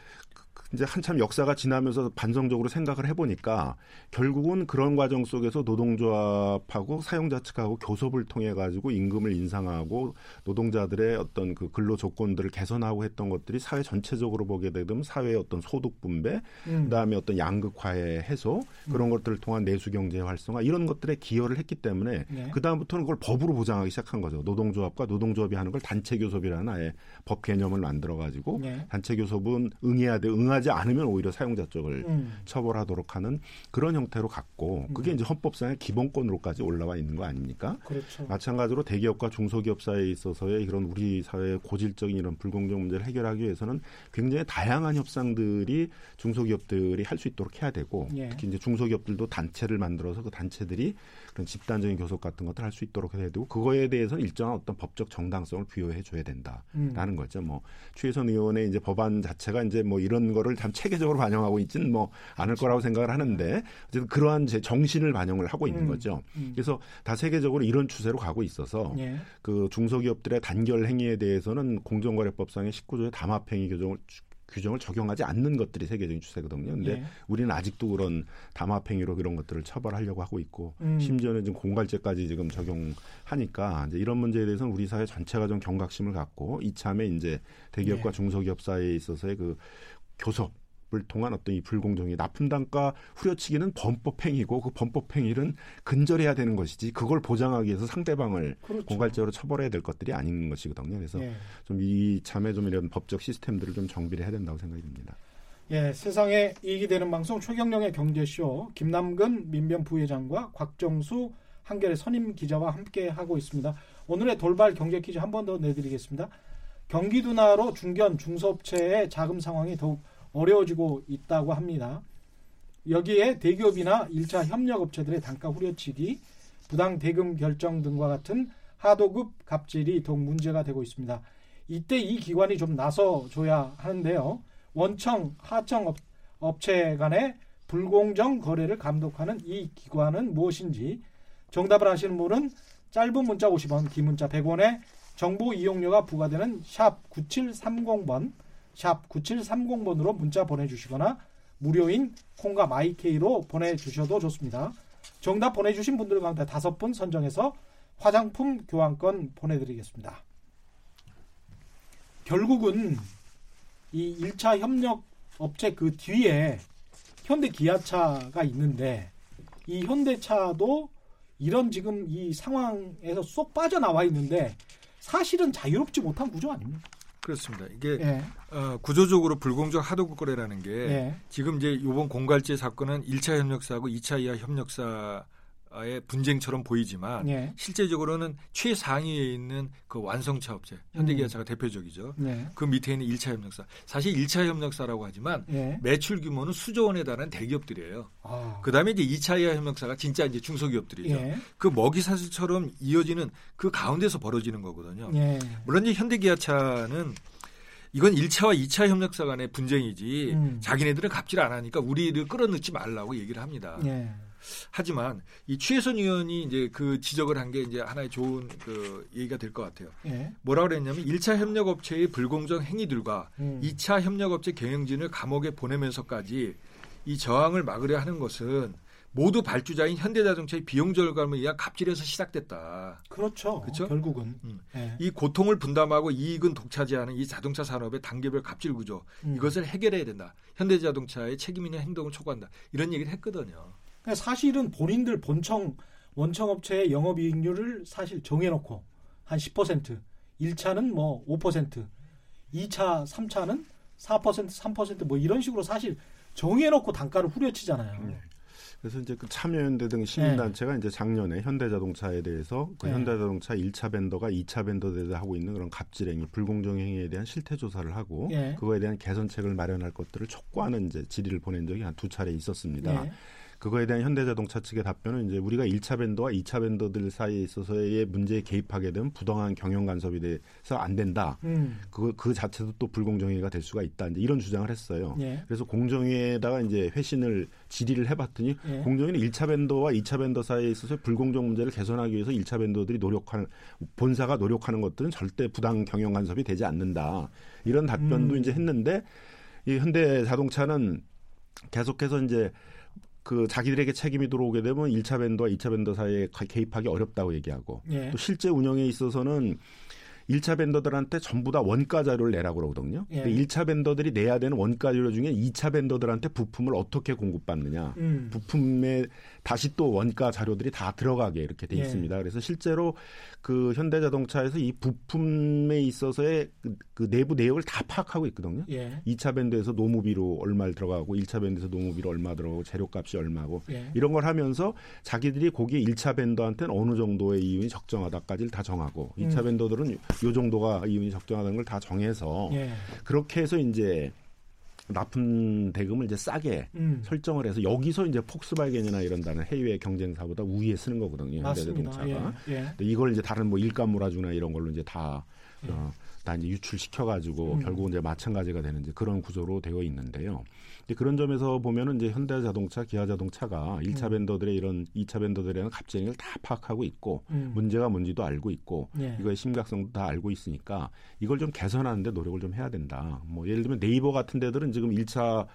[SPEAKER 3] 이제 한참 역사가 지나면서 반성적으로 생각을 해보니까 결국은 그런 과정 속에서 노동조합하고 사용자 측하고 교섭을 통해 가지고 임금을 인상하고 노동자들의 어떤 그 근로 조건들을 개선하고 했던 것들이 사회 전체적으로 보게 되면 사회의 어떤 소득 분배, 음. 그다음에 어떤 양극화의 해소 그런 음. 것들을 통한 내수 경제 활성화 이런 것들에 기여를 했기 때문에 네. 그 다음부터는 그걸 법으로 보장하기 시작한 거죠. 노동조합과 노동조합이 하는 걸 단체 교섭이라는 아예 법 개념을 만들어 가지고 네. 단체 교섭은 응해야 돼 응하 하지 않으면 오히려 사용자 쪽을 음. 처벌하도록 하는 그런 형태로 갔고 그게 음. 이제 헌법상의 기본권으로까지 올라와 있는 거 아닙니까?
[SPEAKER 1] 그렇죠.
[SPEAKER 3] 마찬가지로 대기업과 중소기업 사이에 있어서의 이런 우리 사회의 고질적인 이런 불공정 문제를 해결하기 위해서는 굉장히 다양한 협상들이 중소기업들이 할 수 있도록 해야 되고 예. 특히 이제 중소기업들 중소기업들도 단체를 만들어서 그 단체들이 그런 집단적인 교섭 같은 것들 할 수 있도록 해야 되고 그거에 대해서는 일정한 어떤 법적 정당성을 부여해 줘야 된다라는 음. 거죠. 뭐 최혜선 의원의 이제 법안 자체가 이제 뭐 이런 거를 참 체계적으로 반영하고 있지는 뭐 않을 거라고 생각을 하는데 어쨌든 그러한 제 정신을 반영을 하고 있는 음. 거죠. 음. 그래서 다 세계적으로 이런 추세로 가고 있어서 예. 그 중소기업들의 단결 행위에 대해서는 공정거래법상의 19조의 담합행위 규정을 규정을 적용하지 않는 것들이 세계적인 추세거든요. 근데 예. 우리는 아직도 그런 담합행위로 그런 것들을 처벌하려고 하고 있고 음. 심지어는 지금 공갈죄까지 지금 적용하니까 이제 이런 문제에 대해서는 우리 사회 전체가 좀 경각심을 갖고 이참에 이제 대기업과 예. 중소기업 사이에 있어서의 그 교섭 을 통한 어떤 이 불공정이 납품 단가 후려치기는 범법 행위고 그 범법 행위는 근절해야 되는 것이지 그걸 보장하기 위해서 상대방을 그렇죠. 공갈적으로 처벌해야 될 것들이 아닌 것이거든요. 그래서 예. 좀 이 참에 좀 이런 법적 시스템들을 좀 정비를 해야 된다고 생각이 듭니다.
[SPEAKER 1] 예, 세상에 이익이 되는 방송 최경령의 경제쇼 김남근 민변 부회장과 곽정수 한겨레 선임 기자와 함께 하고 있습니다. 오늘의 돌발 경제 퀴즈 한 번 더 내드리겠습니다. 경기 둔화로 중견 중소업체의 자금 상황이 더욱 어려워지고 있다고 합니다. 여기에 대기업이나 1차 협력업체들의 단가 후려치기, 부당 대금 결정 등과 같은 하도급 갑질이 더욱 문제가 되고 있습니다. 이때 이 기관이 좀 나서줘야 하는데요. 원청, 하청 업, 체 간의 불공정 거래를 감독하는 이 기관은 무엇인지 정답을 아시는 분은 짧은 문자 50원, 긴 문자 100원에 정보 이용료가 부과되는 샵 9730번 샵 9730번으로 문자 보내주시거나 무료인 콩과 마이케이로 보내주셔도 좋습니다. 정답 보내주신 분들 가운데 다섯 분 선정해서 화장품 교환권 보내드리겠습니다. 결국은 이 1차 협력 업체 그 뒤에 현대 기아차가 있는데 이 현대차도 이런 지금 이 상황에서 쏙 빠져나와 있는데 사실은 자유롭지 못한 구조 아닙니까?
[SPEAKER 4] 그렇습니다. 이게 예. 어, 구조적으로 불공정 하도급 거래라는 게 예. 지금 이제 이번 공갈제 사건은 1차 협력사하고 2차 이하 협력사 의 분쟁처럼 보이지만 예. 실제적으로는 최상위에 있는 그 완성차 업체 현대기아차가 음. 대표적이죠. 예. 그 밑에 있는 1차 협력사. 사실 1차 협력사라고 하지만 예. 매출 규모는 수조 원에 달하는 대기업들이에요. 아. 그다음에 이제 2차 이하 협력사가 진짜 이제 중소기업들이죠. 예. 그 먹이 사슬처럼 이어지는 그 가운데서 벌어지는 거거든요. 예. 물론 이제 현대기아차는 이건 1차와 2차 협력사 간의 분쟁이지 음. 자기네들은 갑질 안 하니까 우리를 끌어넣지 말라고 얘기를 합니다. 예. 하지만 이 최혜선 의원이 이제 그 지적을 한 게 이제 하나의 좋은 그 얘기가 될 것 같아요. 예. 뭐라 그랬냐면 1차 협력업체의 불공정 행위들과 음. 2차 협력업체 경영진을 감옥에 보내면서까지 이 저항을 막으려 하는 것은 모두 발주자인 현대자동차의 비용 절감을 위한 갑질에서 시작됐다.
[SPEAKER 1] 그렇죠. 그렇죠. 결국은 음.
[SPEAKER 4] 네. 이 고통을 분담하고 이익은 독차지하는 이 자동차 산업의 단계별 갑질 구조 음. 이것을 해결해야 된다. 현대자동차의 책임 있는 행동을 촉구한다. 이런 얘기를 했거든요.
[SPEAKER 1] 그러니까 사실은 본인들 본청 원청 업체의 영업이익률을 사실 정해놓고 한 10%, 1차는 뭐 5%, 2차, 3차는 4%, 3%뭐 이런 식으로 사실 정해놓고 단가를 후려치잖아요. 네.
[SPEAKER 3] 그래서 이제 그 참여연대 등 시민단체가 네. 이제 작년에 현대자동차에 대해서 그 네. 현대자동차 1차 벤더가 2차 벤더 대해 하고 있는 그런 갑질행위, 불공정 행위에 대한 실태 조사를 하고 네. 그거에 대한 개선책을 마련할 것들을 촉구하는 이제 질의를 보낸 적이 한 두 차례 있었습니다. 네. 그거에 대한 현대자동차 측의 답변은 이제 우리가 1차 밴더와 2차 밴더들 사이에 있어서의 문제에 개입하게 되면 부당한 경영 간섭이 돼서 안 된다. 음. 그, 그 자체도 또 불공정위가 될 수가 있다. 이제 이런 주장을 했어요. 예. 그래서 공정위에다가 이제 회신을 질의를 해봤더니 예. 공정위는 1차 밴더와 2차 밴더 사이에 있어서 불공정 문제를 개선하기 위해서 1차 밴더들이 노력하는 본사가 노력하는 것들은 절대 부당 경영 간섭이 되지 않는다. 이런 답변도 음. 이제 했는데 이 현대 자동차는 계속해서 이제 그 자기들에게 책임이 들어오게 되면 1차 vendor와 2차 vendor 사이에 개입하기 어렵다고 얘기하고 예. 또 실제 운영에 있어서는 1차 vendor들한테 전부 다 원가 자료를 내라고 그러거든요. 예. 1차 vendor들이 내야 되는 원가 자료 중에 2차 vendor들한테 부품을 어떻게 공급받느냐. 음. 부품에 다시 또 원가 자료들이 다 들어가게 이렇게 돼 예. 있습니다. 예. 그래서 실제로 그 현대자동차에서 이 부품에 있어서의 그, 그 내부 내역을 다 파악하고 있거든요. 예. 2차 vendor에서 노무비로 얼마 들어가고 1차 vendor에서 노무비로 얼마 들어가고 재료값이 얼마고 예. 이런 걸 하면서 자기들이 거기에 1차 밴더한테는 어느 정도의 이윤이 적정하다까지를 다 정하고 음. 2차 밴더들은 요 정도가 이윤이 적정하다는 걸 다 정해서 예. 그렇게 해서 이제 납품 대금을 이제 싸게 음. 설정을 해서 여기서 이제 폭스바겐이나 이런 다른 해외 경쟁사보다 우위에 쓰는 거거든요. 현대자동차가. 예, 예. 이걸 이제 다른 뭐 일감 몰아주나 이런 걸로 이제 다 예. 어, 다 이제 유출시켜 가지고 음. 결국 이제 마찬가지가 되는 이제 그런 구조로 되어 있는데요. 이제 그런 점에서 보면은 이제 현대자동차, 기아자동차가 1차 음. 벤더들의 이런 2차 벤더들에 대한 갑질을 다 파악하고 있고 음. 문제가 뭔지도 알고 있고 예. 이거의 심각성도 다 알고 있으니까 이걸 좀 개선하는데 노력을 좀 해야 된다. 뭐 예를 들면 네이버 같은 데들은 지금 1차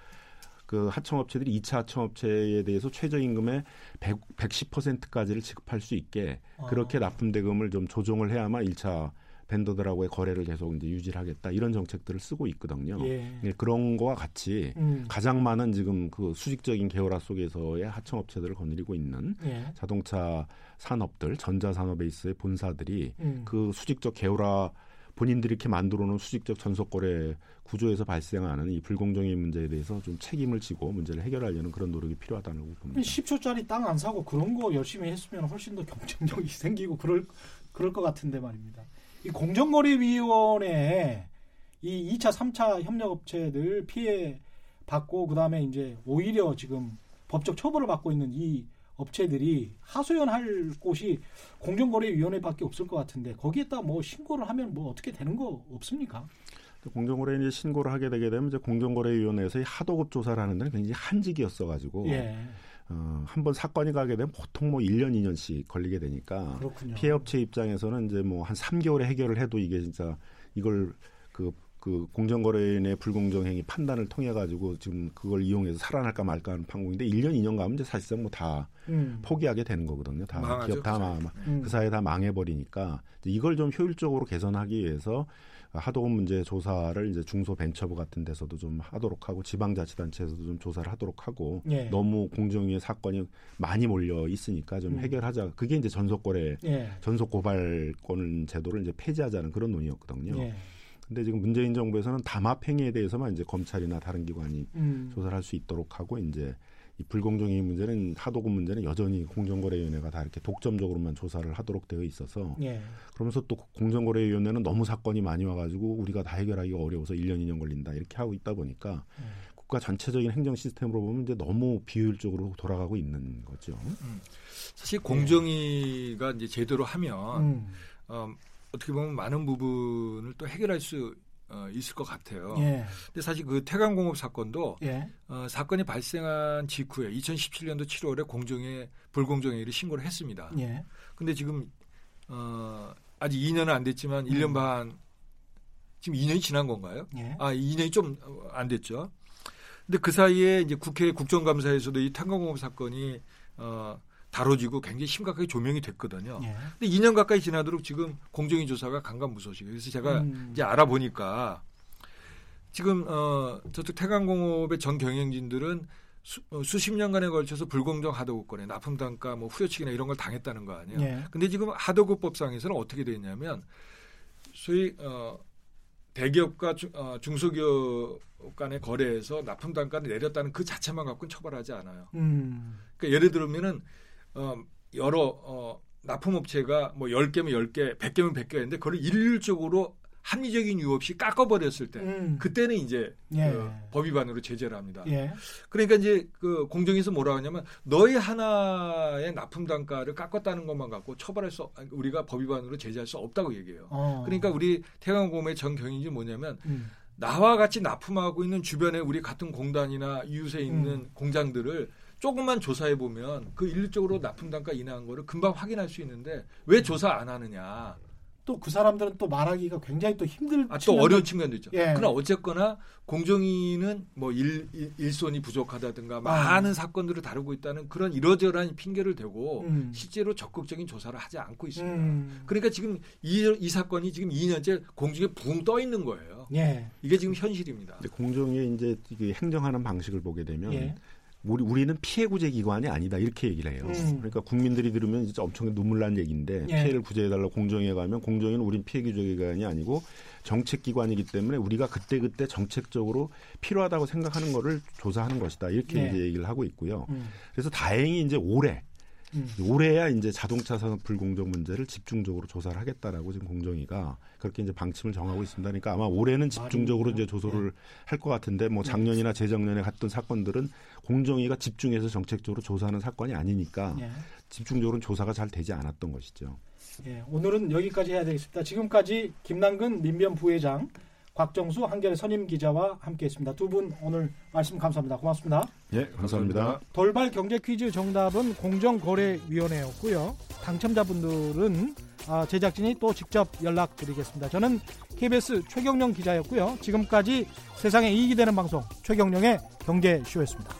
[SPEAKER 3] 그 하청업체들이 2차 하청업체에 대해서 최저임금의 100, 110%까지를 지급할 수 있게 그렇게 아. 납품 대금을 좀 조정을 해야만 1차 벤더들하고의 거래를 계속 이제 유지를 하겠다 이런 정책들을 쓰고 있거든요. 예. 예. 그런 거와 같이 음. 가장 많은 지금 그 수직적인 계열화 속에서의 하청업체들을 거느리고 있는 예. 자동차 산업들, 전자산업 베이스의 본사들이 음. 그 수직적 계열화 본인들이 이렇게 만들어 놓은 수직적 전속거래 구조에서 발생하는 이 불공정의 문제에 대해서 좀 책임을 지고 문제를 해결하려는 그런 노력이 필요하다고 봅니다.
[SPEAKER 1] 10초짜리 땅 안 사고 그런 거 열심히 했으면 훨씬 더 경쟁력이 생기고 그럴 그럴 것 같은데 말입니다. 이 공정거래위원회에 이 2차, 3차 협력업체들 피해 받고 그다음에 이제 오히려 지금 법적 처벌을 받고 있는 이 업체들이 하소연할 곳이 공정거래위원회밖에 없을 것 같은데 거기에다 뭐 신고를 하면 뭐 어떻게 되는 거 없습니까?
[SPEAKER 3] 공정거래 이제 신고를 하게 되게 되면 이제 공정거래위원회에서 하도급 조사를 하는 데는 굉장히 한직이었어 가지고 예. 어, 한 번 사건이 가게 되면 보통 뭐 1년, 2년씩 걸리게 되니까 그렇군요. 피해 업체 입장에서는 이제 뭐 한 3개월에 해결을 해도 이게 진짜 이걸 그, 그 공정거래인의 불공정행위 판단을 통해 가지고 지금 그걸 이용해서 살아날까 말까 하는 판국인데 1년, 2년 가면 이제 사실상 뭐다 음. 포기하게 되는 거거든요. 다 망하죠, 기업 다 망, 음. 그 사이에 다 망해버리니까 이걸 좀 효율적으로 개선하기 위해서 하도급 문제 조사를 이제 중소벤처부 같은 데서도 좀 하도록 하고 지방자치단체에서도 좀 조사를 하도록 하고 예. 너무 공정위의 사건이 많이 몰려 있으니까 좀 음. 해결하자. 그게 이제 전속거래 예. 전속 고발권 제도를 이제 폐지하자는 그런 논의였거든요. 예. 근데 지금 문재인 정부에서는 담합 행위에 대해서만 이제 검찰이나 다른 기관이 음. 조사를 할 수 있도록 하고 이제 이 불공정의 문제는 하도급 문제는 여전히 공정거래위원회가 다 이렇게 독점적으로만 조사를 하도록 되어 있어서 예. 그러면서 또 공정거래위원회는 너무 사건이 많이 와가지고 우리가 다 해결하기가 어려워서 1년 2년 걸린다 이렇게 하고 있다 보니까 음. 국가 전체적인 행정 시스템으로 보면 이제 너무 비효율적으로 돌아가고 있는 거죠. 음.
[SPEAKER 4] 사실 공정위가 이제 제대로 하면 음. 어, 어떻게 보면 많은 부분을 또 해결할 수 어, 있을 것 같아요. 예. 근데 사실 그 태강공업 사건도 예. 어, 사건이 발생한 직후에 2017년도 7월에 공정에 불공정행위를 신고를 했습니다. 예. 근데 지금 어, 아직 2년은 안 됐지만 음. 1년 반 지금 2년이 지난 건가요? 예. 아, 2년이 좀 안 됐죠. 근데 그 사이에 이제 국회 국정감사에서도 이 태강공업 사건이 어, 다뤄지고 굉장히 심각하게 조명이 됐거든요. 예. 근데 2년 가까이 지나도록 지금 공정위 조사가 강간무소식이에요. 그래서 제가 음. 이제 알아보니까 지금 어 저쪽 태강공업의 전 경영진들은 수, 어, 수십 년간에 걸쳐서 불공정 하도급권에 납품 단가 뭐 후려치기나 이런 걸 당했다는 거 아니에요. 예. 근데 지금 하도급법상에서는 어떻게 돼 있냐면 소위 어 대기업과 주, 어, 중소기업 간의 거래에서 납품 단가를 내렸다는 그 자체만 갖고는 처벌하지 않아요. 음. 그러니까 예를 들면은 어, 여러 어, 납품업체가 뭐 10개면 10개, 100개면 100개 인데 그걸 일률적으로 합리적인 이유 없이 깎아버렸을 때 음. 그때는 이제 예. 그 법 위반으로 제재를 합니다. 예. 그러니까 이제 그 공정에서 뭐라 하냐면 너희 하나의 납품 단가를 깎았다는 것만 갖고 처벌할 수 우리가 법 위반으로 제재할 수 없다고 얘기해요. 어. 그러니까 우리 태광공의 전 경영이 뭐냐면 음. 나와 같이 납품하고 있는 주변에 우리 같은 공단이나 이웃에 있는 음. 공장들을 조금만 조사해 보면 그 일률적으로 납품 단가 인하한 거를 금방 확인할 수 있는데 왜 조사 안 하느냐?
[SPEAKER 1] 또 그 사람들은 또 말하기가 굉장히 또 힘들
[SPEAKER 4] 아, 또 어려운 측면도 있죠. 예. 그러나 어쨌거나 공정위는 뭐 일, 일 손이 부족하다든가 아. 많은 사건들을 다루고 있다는 그런 이러저러한 핑계를 대고 음. 실제로 적극적인 조사를 하지 않고 있습니다. 음. 그러니까 지금 이, 이 사건이 지금 2년째 공중에 붕 떠 있는 거예요. 예. 이게 지금 현실입니다.
[SPEAKER 3] 공정위 이제 행정하는 방식을 보게 되면 예. 우리 우리는 피해 구제 기관이 아니다 이렇게 얘기를 해요. 음. 그러니까 국민들이 들으면 진짜 엄청 눈물 난 얘기인데 예. 피해를 구제해 달라 공정위에 가면 공정위는 우린 피해 구제 기관이 아니고 정책 기관이기 때문에 우리가 그때 그때 정책적으로 필요하다고 생각하는 거를 조사하는 것이다 이렇게 예. 이제 얘기를 하고 있고요. 음. 그래서 다행히 이제 올해 음. 올해야 이제 자동차 산업 불공정 문제를 집중적으로 조사를 하겠다라고 지금 공정위가 그렇게 이제 방침을 정하고 있습니다. 그러니까 아마 올해는 집중적으로 이제 조사를 네. 할것 같은데 뭐 네. 작년이나 재작년에 갔던 사건들은 공정위가 집중해서 정책적으로 조사하는 사건이 아니니까 네. 집중적으로 조사가 잘 되지 않았던 것이죠.
[SPEAKER 1] 예, 오늘은 여기까지 해야 되겠습니다. 지금까지 김남근 민변 부회장 곽정수 한겨레 선임 기자와 함께했습니다. 두 분 오늘 말씀 감사합니다. 고맙습니다.
[SPEAKER 3] 예, 감사합니다.
[SPEAKER 1] 돌발 경제 퀴즈 정답은 공정거래위원회였고요. 당첨자분들은 아, 제작진이 또 직접 연락드리겠습니다. 저는 KBS 최경령 기자였고요. 지금까지 세상에 이익이 되는 방송 최경령의 경제쇼였습니다.